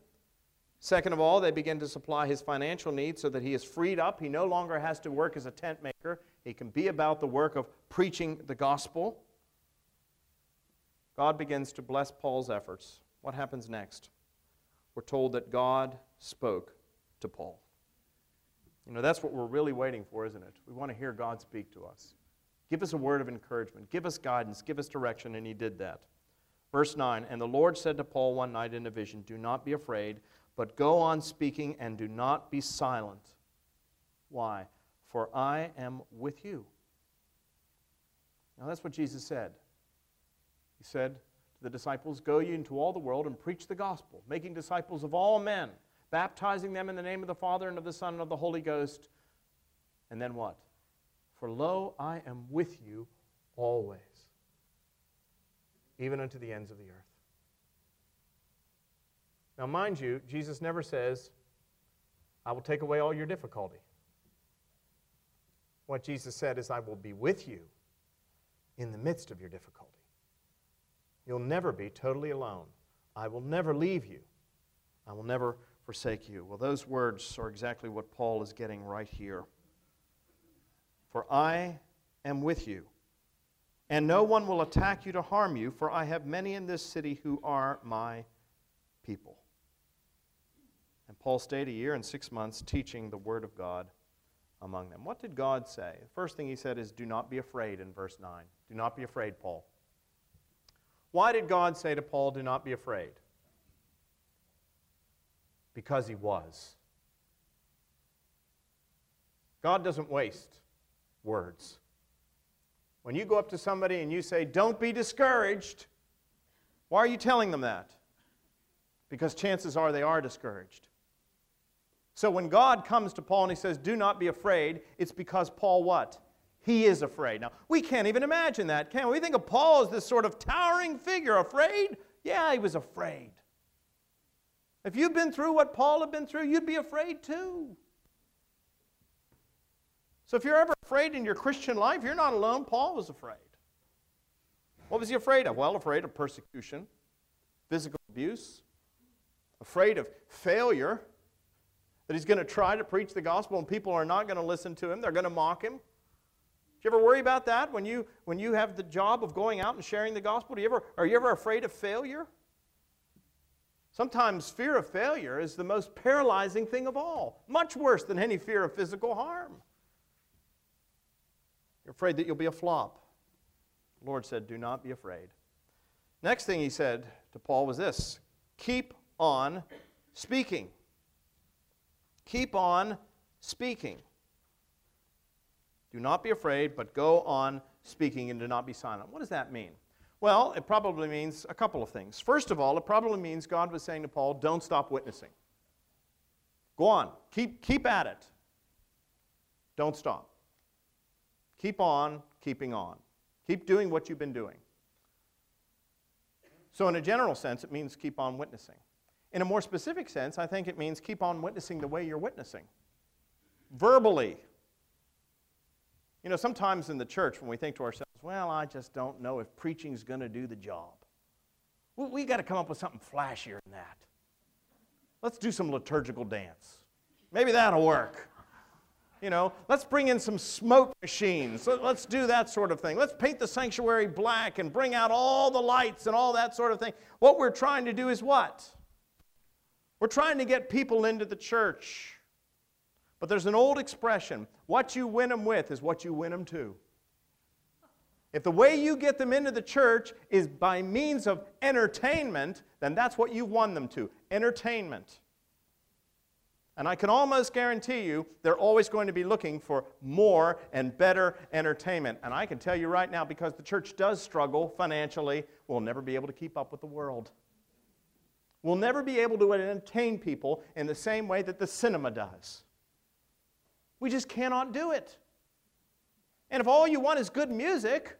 Second of all, they begin to supply his financial needs so that he is freed up. He no longer has to work as a tent maker, he can be about the work of preaching the gospel. God begins to bless Paul's efforts. What happens next? We're told that God spoke to Paul. You know, that's what we're really waiting for, isn't it? We want to hear God speak to us. Give us a word of encouragement, give us guidance, give us direction, and he did that. Verse 9 And the Lord said to Paul one night in a vision, Do not be afraid, but go on speaking and do not be silent. Why? For I am with you. Now that's what Jesus said. He said to the disciples, Go ye into all the world and preach the gospel, making disciples of all men baptizing them in the name of the Father and of the Son and of the Holy Ghost. And then what? For lo, I am with you always, even unto the ends of the earth. Now, mind you, Jesus never says, I will take away all your difficulty. What Jesus said is, I will be with you in the midst of your difficulty. You'll never be totally alone. I will never leave you. I will never forsake you. Well, those words are exactly what Paul is getting right here. For I am with you, and no one will attack you to harm you, for I have many in this city who are my people. Paul stayed a year and six months teaching the word of God among them. What did God say? The first thing he said is, Do not be afraid in verse 9. Do not be afraid, Paul. Why did God say to Paul, Do not be afraid? because he was. God doesn't waste words. When you go up to somebody and you say, Don't be discouraged, why are you telling them that? Because chances are they are discouraged. So when God comes to Paul and he says, Do not be afraid, it's because Paul what? He is afraid. Now, we can't even imagine that, can we? We think of Paul as this sort of towering figure, afraid. Yeah, he was afraid. If you've been through what Paul had been through, you'd be afraid too. So if you're ever afraid in your Christian life, you're not alone. Paul was afraid. What was he afraid of? Well, afraid of persecution, physical abuse, afraid of failure, that he's going to try to preach the gospel and people are not going to listen to him, they're going to mock him. Do you ever worry about that when you, when you have the job of going out and sharing the gospel? Do you ever, are you ever afraid of failure? Sometimes fear of failure is the most paralyzing thing of all, much worse than any fear of physical harm. You're afraid that you'll be a flop. The Lord said, Do not be afraid. Next thing he said to Paul was this keep on speaking. Keep on speaking. Do not be afraid, but go on speaking and do not be silent. What does that mean? Well, it probably means a couple of things. First of all, it probably means God was saying to Paul, don't stop witnessing. Go on, keep, keep at it. Don't stop. Keep on keeping on. Keep doing what you've been doing. So, in a general sense, it means keep on witnessing. In a more specific sense, I think it means keep on witnessing the way you're witnessing. Verbally. You know, sometimes in the church, when we think to ourselves, well, I just don't know if preaching's going to do the job. Well, we got to come up with something flashier than that. Let's do some liturgical dance. Maybe that'll work. You know, let's bring in some smoke machines. Let's do that sort of thing. Let's paint the sanctuary black and bring out all the lights and all that sort of thing. What we're trying to do is what? We're trying to get people into the church. But there's an old expression what you win them with is what you win them to. If the way you get them into the church is by means of entertainment, then that's what you've won them to entertainment. And I can almost guarantee you they're always going to be looking for more and better entertainment. And I can tell you right now, because the church does struggle financially, we'll never be able to keep up with the world. We'll never be able to entertain people in the same way that the cinema does. We just cannot do it. And if all you want is good music,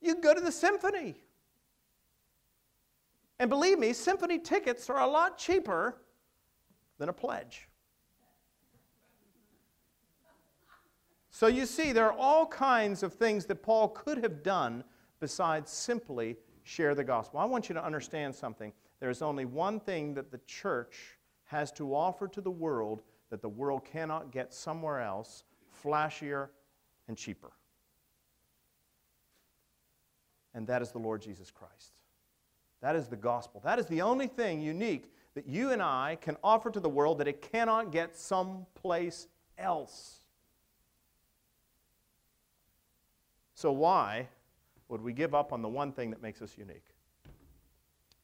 you go to the symphony. And believe me, symphony tickets are a lot cheaper than a pledge. So you see, there are all kinds of things that Paul could have done besides simply share the gospel. I want you to understand something. There is only one thing that the church has to offer to the world that the world cannot get somewhere else, flashier and cheaper. And that is the Lord Jesus Christ. That is the gospel. That is the only thing unique that you and I can offer to the world that it cannot get someplace else. So, why would we give up on the one thing that makes us unique?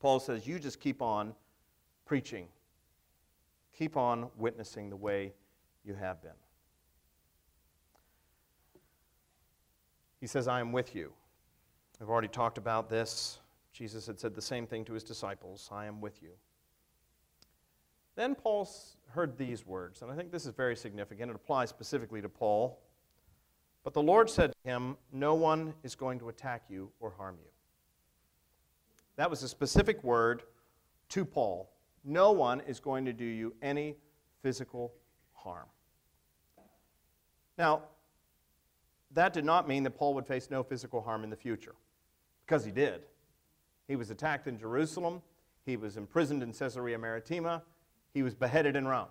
Paul says, You just keep on preaching, keep on witnessing the way you have been. He says, I am with you. I've already talked about this. Jesus had said the same thing to his disciples I am with you. Then Paul heard these words, and I think this is very significant. It applies specifically to Paul. But the Lord said to him, No one is going to attack you or harm you. That was a specific word to Paul. No one is going to do you any physical harm. Now, that did not mean that Paul would face no physical harm in the future, because he did. He was attacked in Jerusalem, he was imprisoned in Caesarea Maritima, he was beheaded in Rome.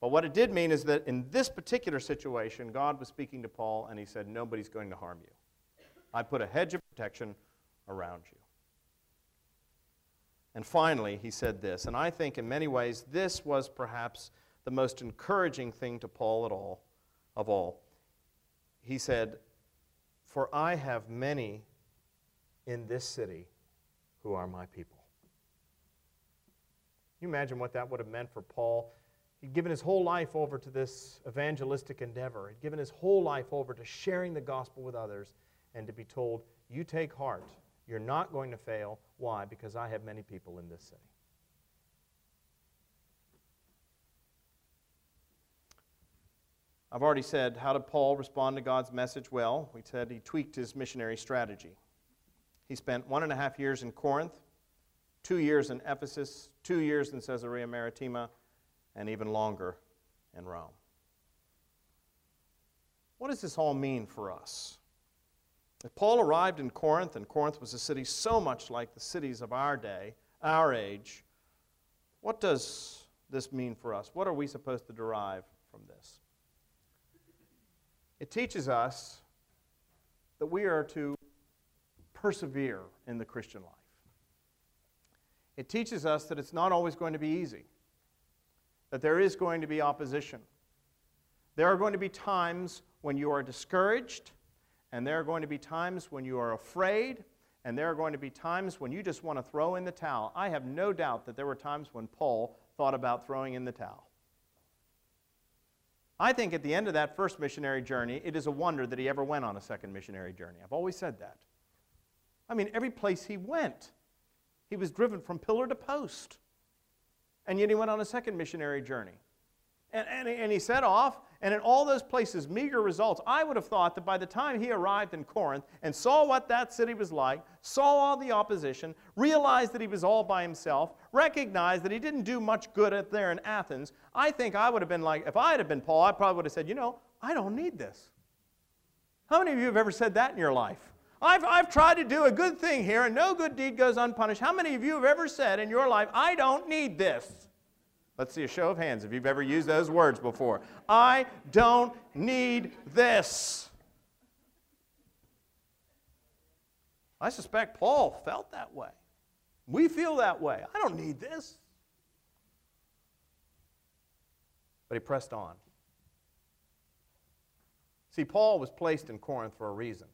But what it did mean is that in this particular situation, God was speaking to Paul and he said, Nobody's going to harm you. I put a hedge of protection around you. And finally, he said this, and I think in many ways this was perhaps the most encouraging thing to Paul at all of all. He said, "For I have many in this city who are my people." Can you imagine what that would have meant for Paul? He'd given his whole life over to this evangelistic endeavor. He'd given his whole life over to sharing the gospel with others and to be told, "You take heart." You're not going to fail. Why? Because I have many people in this city. I've already said, how did Paul respond to God's message? Well, we said he tweaked his missionary strategy. He spent one and a half years in Corinth, two years in Ephesus, two years in Caesarea Maritima, and even longer in Rome. What does this all mean for us? Paul arrived in Corinth, and Corinth was a city so much like the cities of our day, our age, what does this mean for us? What are we supposed to derive from this? It teaches us that we are to persevere in the Christian life. It teaches us that it's not always going to be easy, that there is going to be opposition. There are going to be times when you are discouraged, and there are going to be times when you are afraid, and there are going to be times when you just want to throw in the towel. I have no doubt that there were times when Paul thought about throwing in the towel. I think at the end of that first missionary journey, it is a wonder that he ever went on a second missionary journey. I've always said that. I mean, every place he went, he was driven from pillar to post. And yet he went on a second missionary journey. And, and, and he set off, and in all those places, meager results. I would have thought that by the time he arrived in Corinth and saw what that city was like, saw all the opposition, realized that he was all by himself, recognized that he didn't do much good up there in Athens, I think I would have been like, if I had been Paul, I probably would have said, you know, I don't need this. How many of you have ever said that in your life? I've, I've tried to do a good thing here and no good deed goes unpunished. How many of you have ever said in your life, I don't need this? Let's see a show of hands if you've ever used those words before. I don't need this. I suspect Paul felt that way. We feel that way. I don't need this. But he pressed on. See, Paul was placed in Corinth for a reason.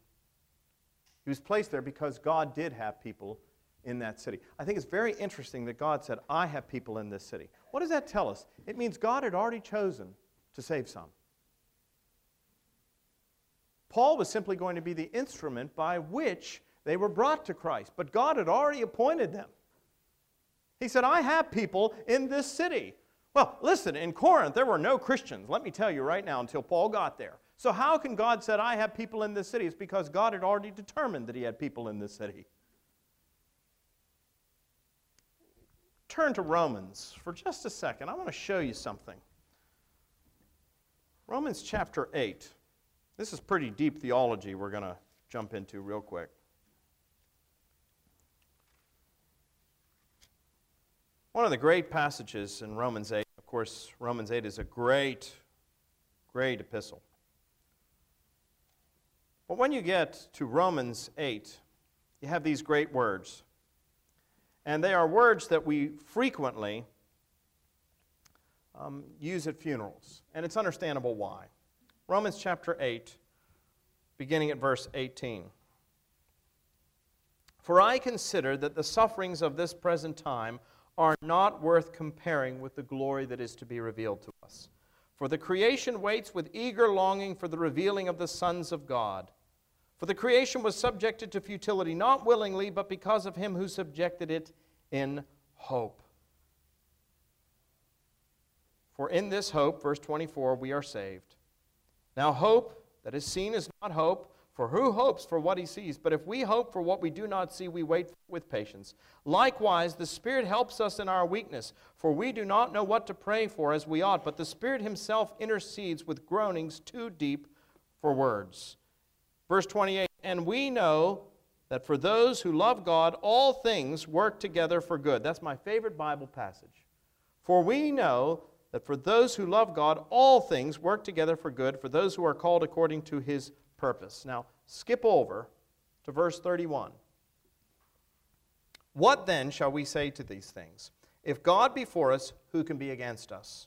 He was placed there because God did have people in that city. I think it's very interesting that God said, I have people in this city. What does that tell us? It means God had already chosen to save some. Paul was simply going to be the instrument by which they were brought to Christ, but God had already appointed them. He said, I have people in this city. Well, listen, in Corinth, there were no Christians, let me tell you right now, until Paul got there. So, how can God said, I have people in this city? It's because God had already determined that he had people in this city. Turn to Romans for just a second. I want to show you something. Romans chapter 8. This is pretty deep theology we're going to jump into real quick. One of the great passages in Romans 8, of course, Romans 8 is a great, great epistle. But when you get to Romans 8, you have these great words and they are words that we frequently um, use at funerals. And it's understandable why. Romans chapter 8, beginning at verse 18. For I consider that the sufferings of this present time are not worth comparing with the glory that is to be revealed to us. For the creation waits with eager longing for the revealing of the sons of God. For the creation was subjected to futility, not willingly, but because of him who subjected it in hope. For in this hope, verse 24, we are saved. Now, hope that is seen is not hope, for who hopes for what he sees? But if we hope for what we do not see, we wait with patience. Likewise, the Spirit helps us in our weakness, for we do not know what to pray for as we ought, but the Spirit Himself intercedes with groanings too deep for words. Verse 28 And we know that for those who love God, all things work together for good. That's my favorite Bible passage. For we know that for those who love God, all things work together for good, for those who are called according to his purpose. Now, skip over to verse 31. What then shall we say to these things? If God be for us, who can be against us?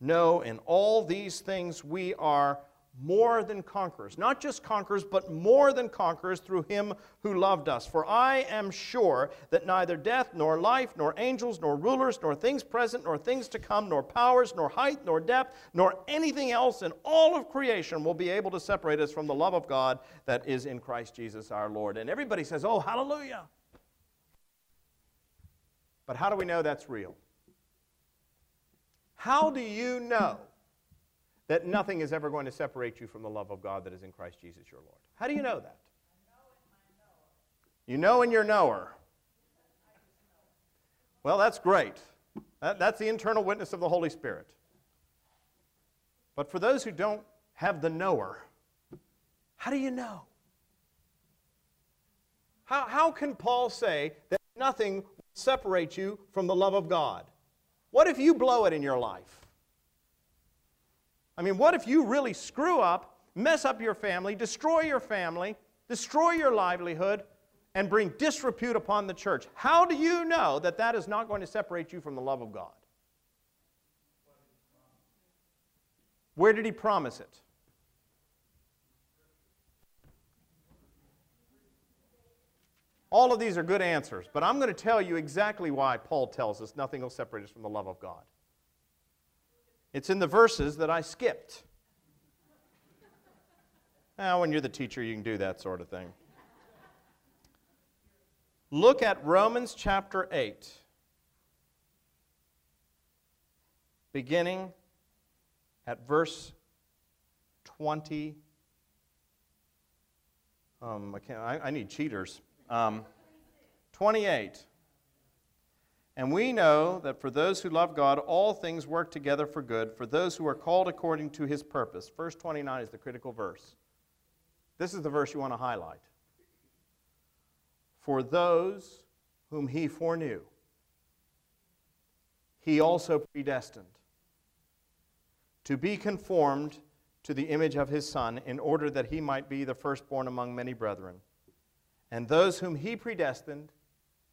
No, in all these things we are more than conquerors. Not just conquerors, but more than conquerors through him who loved us. For I am sure that neither death, nor life, nor angels, nor rulers, nor things present, nor things to come, nor powers, nor height, nor depth, nor anything else in all of creation will be able to separate us from the love of God that is in Christ Jesus our Lord. And everybody says, Oh, hallelujah. But how do we know that's real? How do you know that nothing is ever going to separate you from the love of God that is in Christ Jesus your Lord. How do you know that? You know in your knower. Well, that's great. That, that's the internal witness of the Holy Spirit. But for those who don't have the knower, how do you know? How, how can Paul say that nothing will separate you from the love of God? What if you blow it in your life? I mean, what if you really screw up, mess up your family, destroy your family, destroy your livelihood, and bring disrepute upon the church? How do you know that that is not going to separate you from the love of God? Where did he promise it? All of these are good answers, but I'm going to tell you exactly why Paul tells us nothing will separate us from the love of God. It's in the verses that I skipped. Now, when you're the teacher, you can do that sort of thing. Look at Romans chapter 8, beginning at verse 20. Um, I, can't, I, I need cheaters. Um, 28. And we know that for those who love God, all things work together for good, for those who are called according to his purpose. Verse 29 is the critical verse. This is the verse you want to highlight. For those whom he foreknew, he also predestined to be conformed to the image of his Son, in order that he might be the firstborn among many brethren. And those whom he predestined,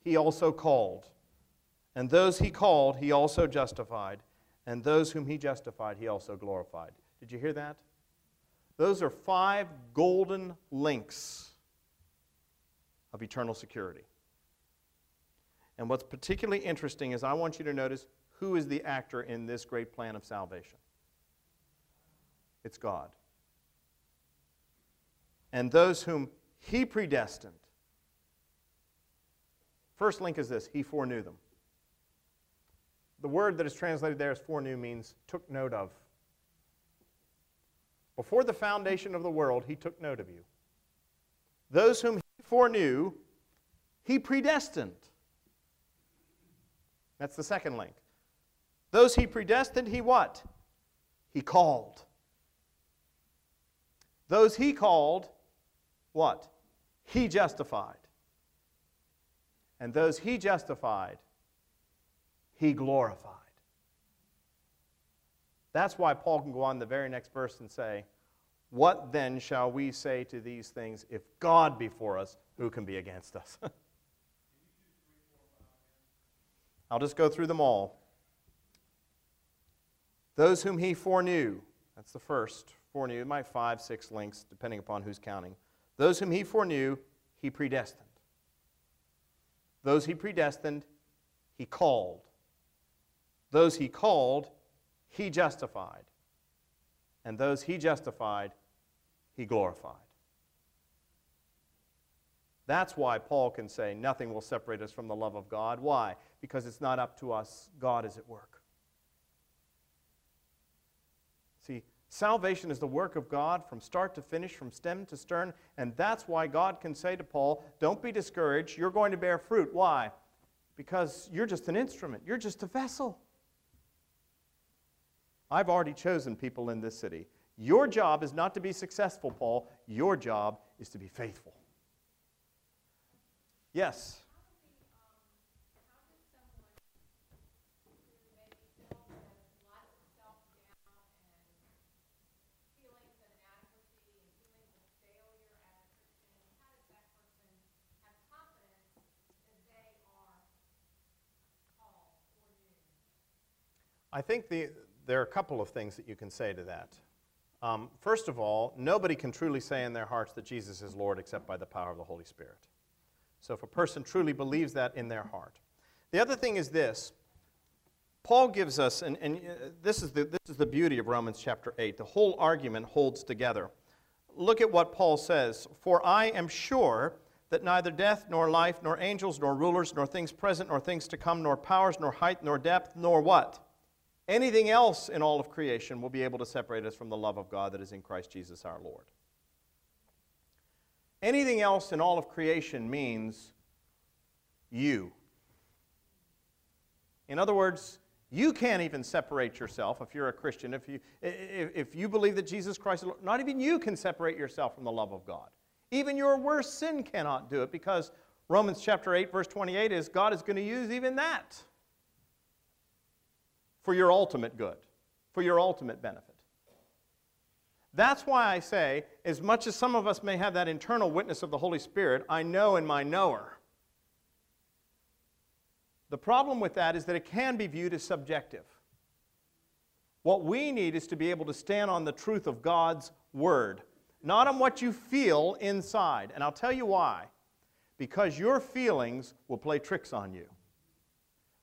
he also called. And those he called, he also justified. And those whom he justified, he also glorified. Did you hear that? Those are five golden links of eternal security. And what's particularly interesting is I want you to notice who is the actor in this great plan of salvation. It's God. And those whom he predestined. First link is this He foreknew them. The word that is translated there as foreknew means took note of. Before the foundation of the world, he took note of you. Those whom he foreknew, he predestined. That's the second link. Those he predestined, he what? He called. Those he called, what? He justified. And those he justified, he glorified. That's why Paul can go on the very next verse and say, What then shall we say to these things? If God be for us, who can be against us? [laughs] I'll just go through them all. Those whom he foreknew, that's the first, foreknew, my five, six links, depending upon who's counting. Those whom he foreknew, he predestined. Those he predestined, he called. Those he called, he justified. And those he justified, he glorified. That's why Paul can say nothing will separate us from the love of God. Why? Because it's not up to us, God is at work. See, salvation is the work of God from start to finish, from stem to stern, and that's why God can say to Paul, Don't be discouraged, you're going to bear fruit. Why? Because you're just an instrument, you're just a vessel. I've already chosen people in this city. Your job is not to be successful, Paul. Your job is to be faithful. Yes. I think the, there are a couple of things that you can say to that. Um, first of all, nobody can truly say in their hearts that Jesus is Lord except by the power of the Holy Spirit. So if a person truly believes that in their heart. The other thing is this Paul gives us, and, and uh, this, is the, this is the beauty of Romans chapter 8, the whole argument holds together. Look at what Paul says For I am sure that neither death, nor life, nor angels, nor rulers, nor things present, nor things to come, nor powers, nor height, nor depth, nor what? Anything else in all of creation will be able to separate us from the love of God that is in Christ Jesus our Lord. Anything else in all of creation means you. In other words, you can't even separate yourself if you're a Christian. If you, if you believe that Jesus Christ, is Lord, not even you can separate yourself from the love of God. Even your worst sin cannot do it because Romans chapter 8, verse 28 is God is going to use even that for your ultimate good, for your ultimate benefit. That's why I say, as much as some of us may have that internal witness of the Holy Spirit, I know in my knower. The problem with that is that it can be viewed as subjective. What we need is to be able to stand on the truth of God's Word, not on what you feel inside. And I'll tell you why. Because your feelings will play tricks on you.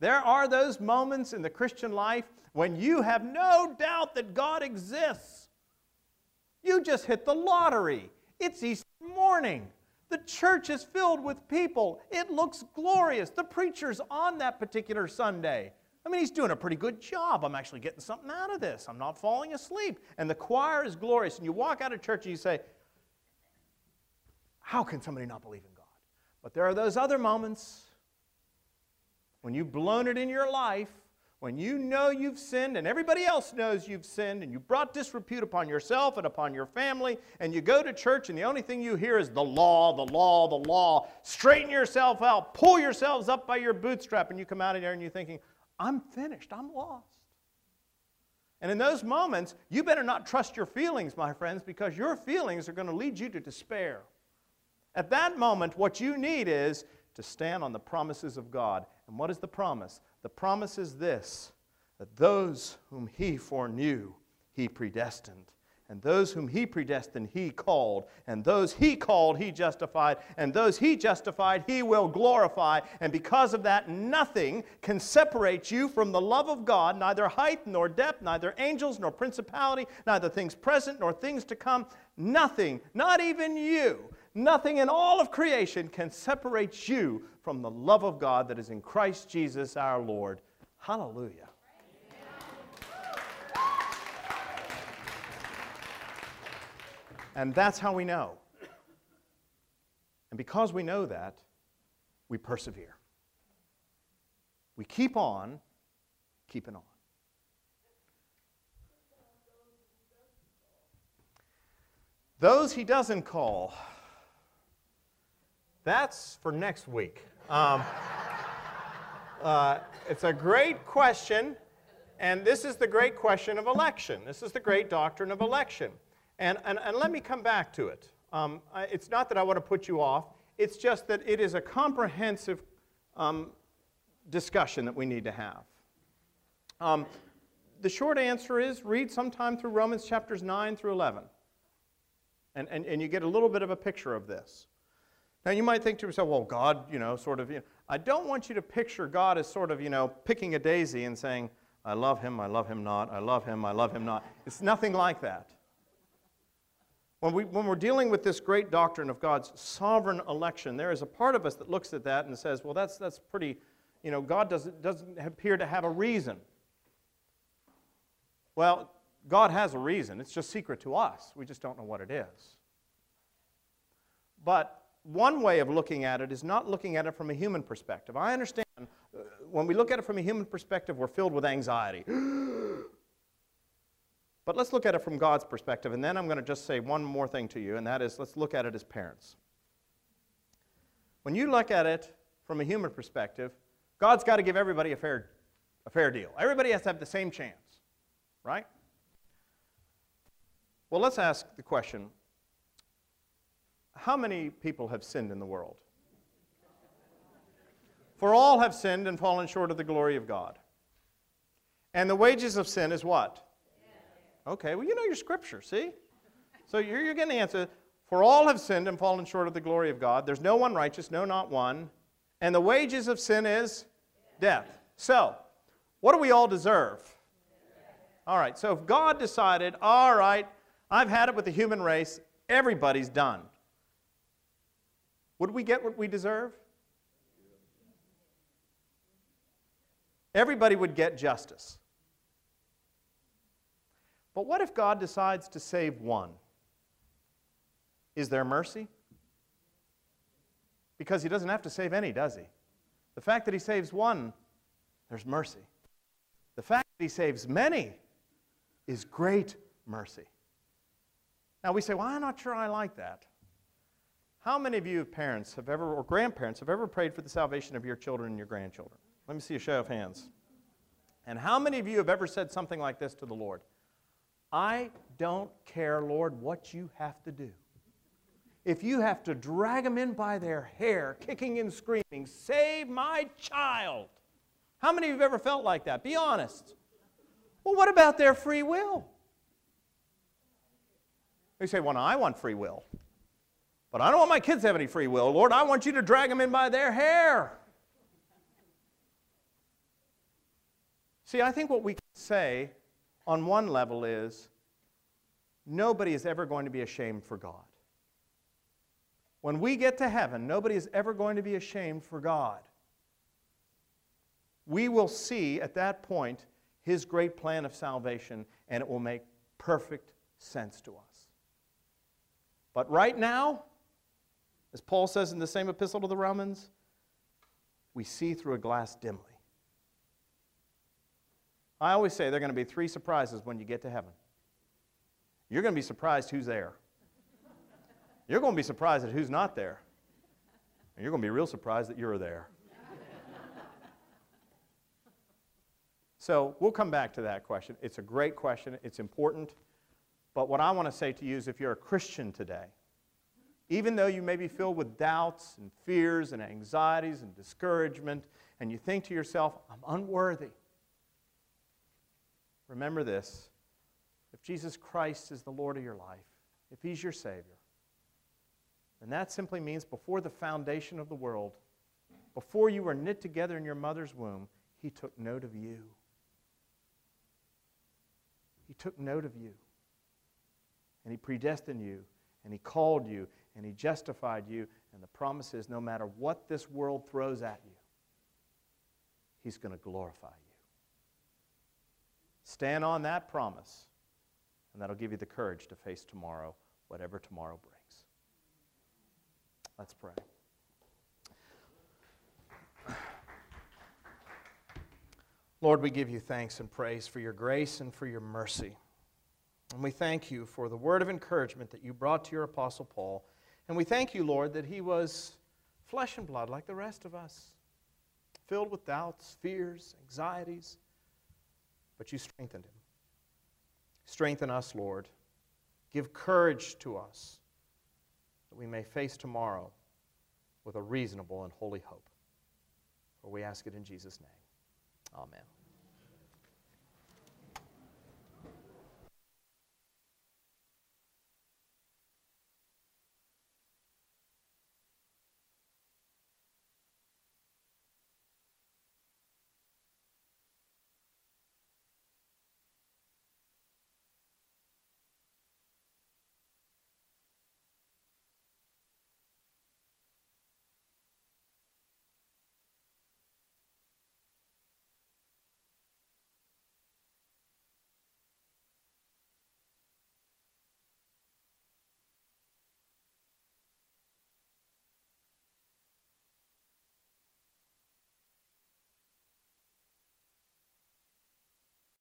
There are those moments in the Christian life when you have no doubt that God exists. You just hit the lottery. It's Easter morning. The church is filled with people. It looks glorious. The preacher's on that particular Sunday. I mean, he's doing a pretty good job. I'm actually getting something out of this. I'm not falling asleep. And the choir is glorious. And you walk out of church and you say, How can somebody not believe in God? But there are those other moments when you've blown it in your life when you know you've sinned and everybody else knows you've sinned and you brought disrepute upon yourself and upon your family, and you go to church and the only thing you hear is the law, the law, the law. Straighten yourself out, pull yourselves up by your bootstrap, and you come out of there and you're thinking, I'm finished, I'm lost. And in those moments, you better not trust your feelings, my friends, because your feelings are going to lead you to despair. At that moment, what you need is to stand on the promises of God. And what is the promise? The promise is this that those whom he foreknew, he predestined. And those whom he predestined, he called. And those he called, he justified. And those he justified, he will glorify. And because of that, nothing can separate you from the love of God, neither height nor depth, neither angels nor principality, neither things present nor things to come. Nothing, not even you, nothing in all of creation can separate you from the love of God that is in Christ Jesus our Lord. Hallelujah. And that's how we know. And because we know that, we persevere. We keep on keeping on. Those he doesn't call, that's for next week. Um, uh, it's a great question, and this is the great question of election. This is the great doctrine of election. And, and, and let me come back to it. Um, I, it's not that I want to put you off, it's just that it is a comprehensive um, discussion that we need to have. Um, the short answer is read sometime through Romans chapters 9 through 11. And, and, and you get a little bit of a picture of this. Now, you might think to yourself, well, God, you know, sort of, you know, I don't want you to picture God as sort of, you know, picking a daisy and saying, I love him, I love him not, I love him, I love him not. It's nothing like that. When, we, when we're dealing with this great doctrine of God's sovereign election, there is a part of us that looks at that and says, well, that's, that's pretty, you know, God doesn't, doesn't appear to have a reason. Well, God has a reason. It's just secret to us. We just don't know what it is. But one way of looking at it is not looking at it from a human perspective. I understand uh, when we look at it from a human perspective, we're filled with anxiety. [gasps] but let's look at it from God's perspective, and then I'm going to just say one more thing to you, and that is let's look at it as parents. When you look at it from a human perspective, God's got to give everybody a fair, a fair deal. Everybody has to have the same chance, right? Well, let's ask the question how many people have sinned in the world? For all have sinned and fallen short of the glory of God. And the wages of sin is what? Okay, well, you know your scripture, see? So you're, you're getting the answer. For all have sinned and fallen short of the glory of God. There's no one righteous, no, not one. And the wages of sin is death. So, what do we all deserve? All right, so if God decided, all right, I've had it with the human race, everybody's done, would we get what we deserve? Everybody would get justice. But what if God decides to save one? Is there mercy? Because he doesn't have to save any, does he? The fact that he saves one, there's mercy. The fact that he saves many is great mercy. Now we say, well, I'm not sure I like that. How many of you parents have ever, or grandparents, have ever prayed for the salvation of your children and your grandchildren? Let me see a show of hands. And how many of you have ever said something like this to the Lord? I don't care, Lord, what you have to do. If you have to drag them in by their hair, kicking and screaming, save my child. How many of you have ever felt like that? Be honest. Well, what about their free will? They say, Well, no, I want free will. But I don't want my kids to have any free will. Lord, I want you to drag them in by their hair. See, I think what we can say on one level is nobody is ever going to be ashamed for God. When we get to heaven, nobody is ever going to be ashamed for God. We will see at that point his great plan of salvation, and it will make perfect sense to us. But right now, as Paul says in the same epistle to the Romans, we see through a glass dimly. I always say there are going to be three surprises when you get to heaven. You're going to be surprised who's there. You're going to be surprised at who's not there. And you're going to be real surprised that you're there. [laughs] so we'll come back to that question. It's a great question, it's important. But what I want to say to you is if you're a Christian today, even though you may be filled with doubts and fears and anxieties and discouragement, and you think to yourself, I'm unworthy, remember this. If Jesus Christ is the Lord of your life, if He's your Savior, and that simply means before the foundation of the world, before you were knit together in your mother's womb, He took note of you. He took note of you. And He predestined you. And He called you. And He justified you. And the promise is no matter what this world throws at you, He's going to glorify you. Stand on that promise, and that'll give you the courage to face tomorrow, whatever tomorrow brings. Let's pray. Lord, we give you thanks and praise for your grace and for your mercy. And we thank you for the word of encouragement that you brought to your Apostle Paul. And we thank you, Lord, that he was flesh and blood like the rest of us, filled with doubts, fears, anxieties, but you strengthened him. Strengthen us, Lord. Give courage to us that we may face tomorrow with a reasonable and holy hope. For we ask it in Jesus' name. Amen.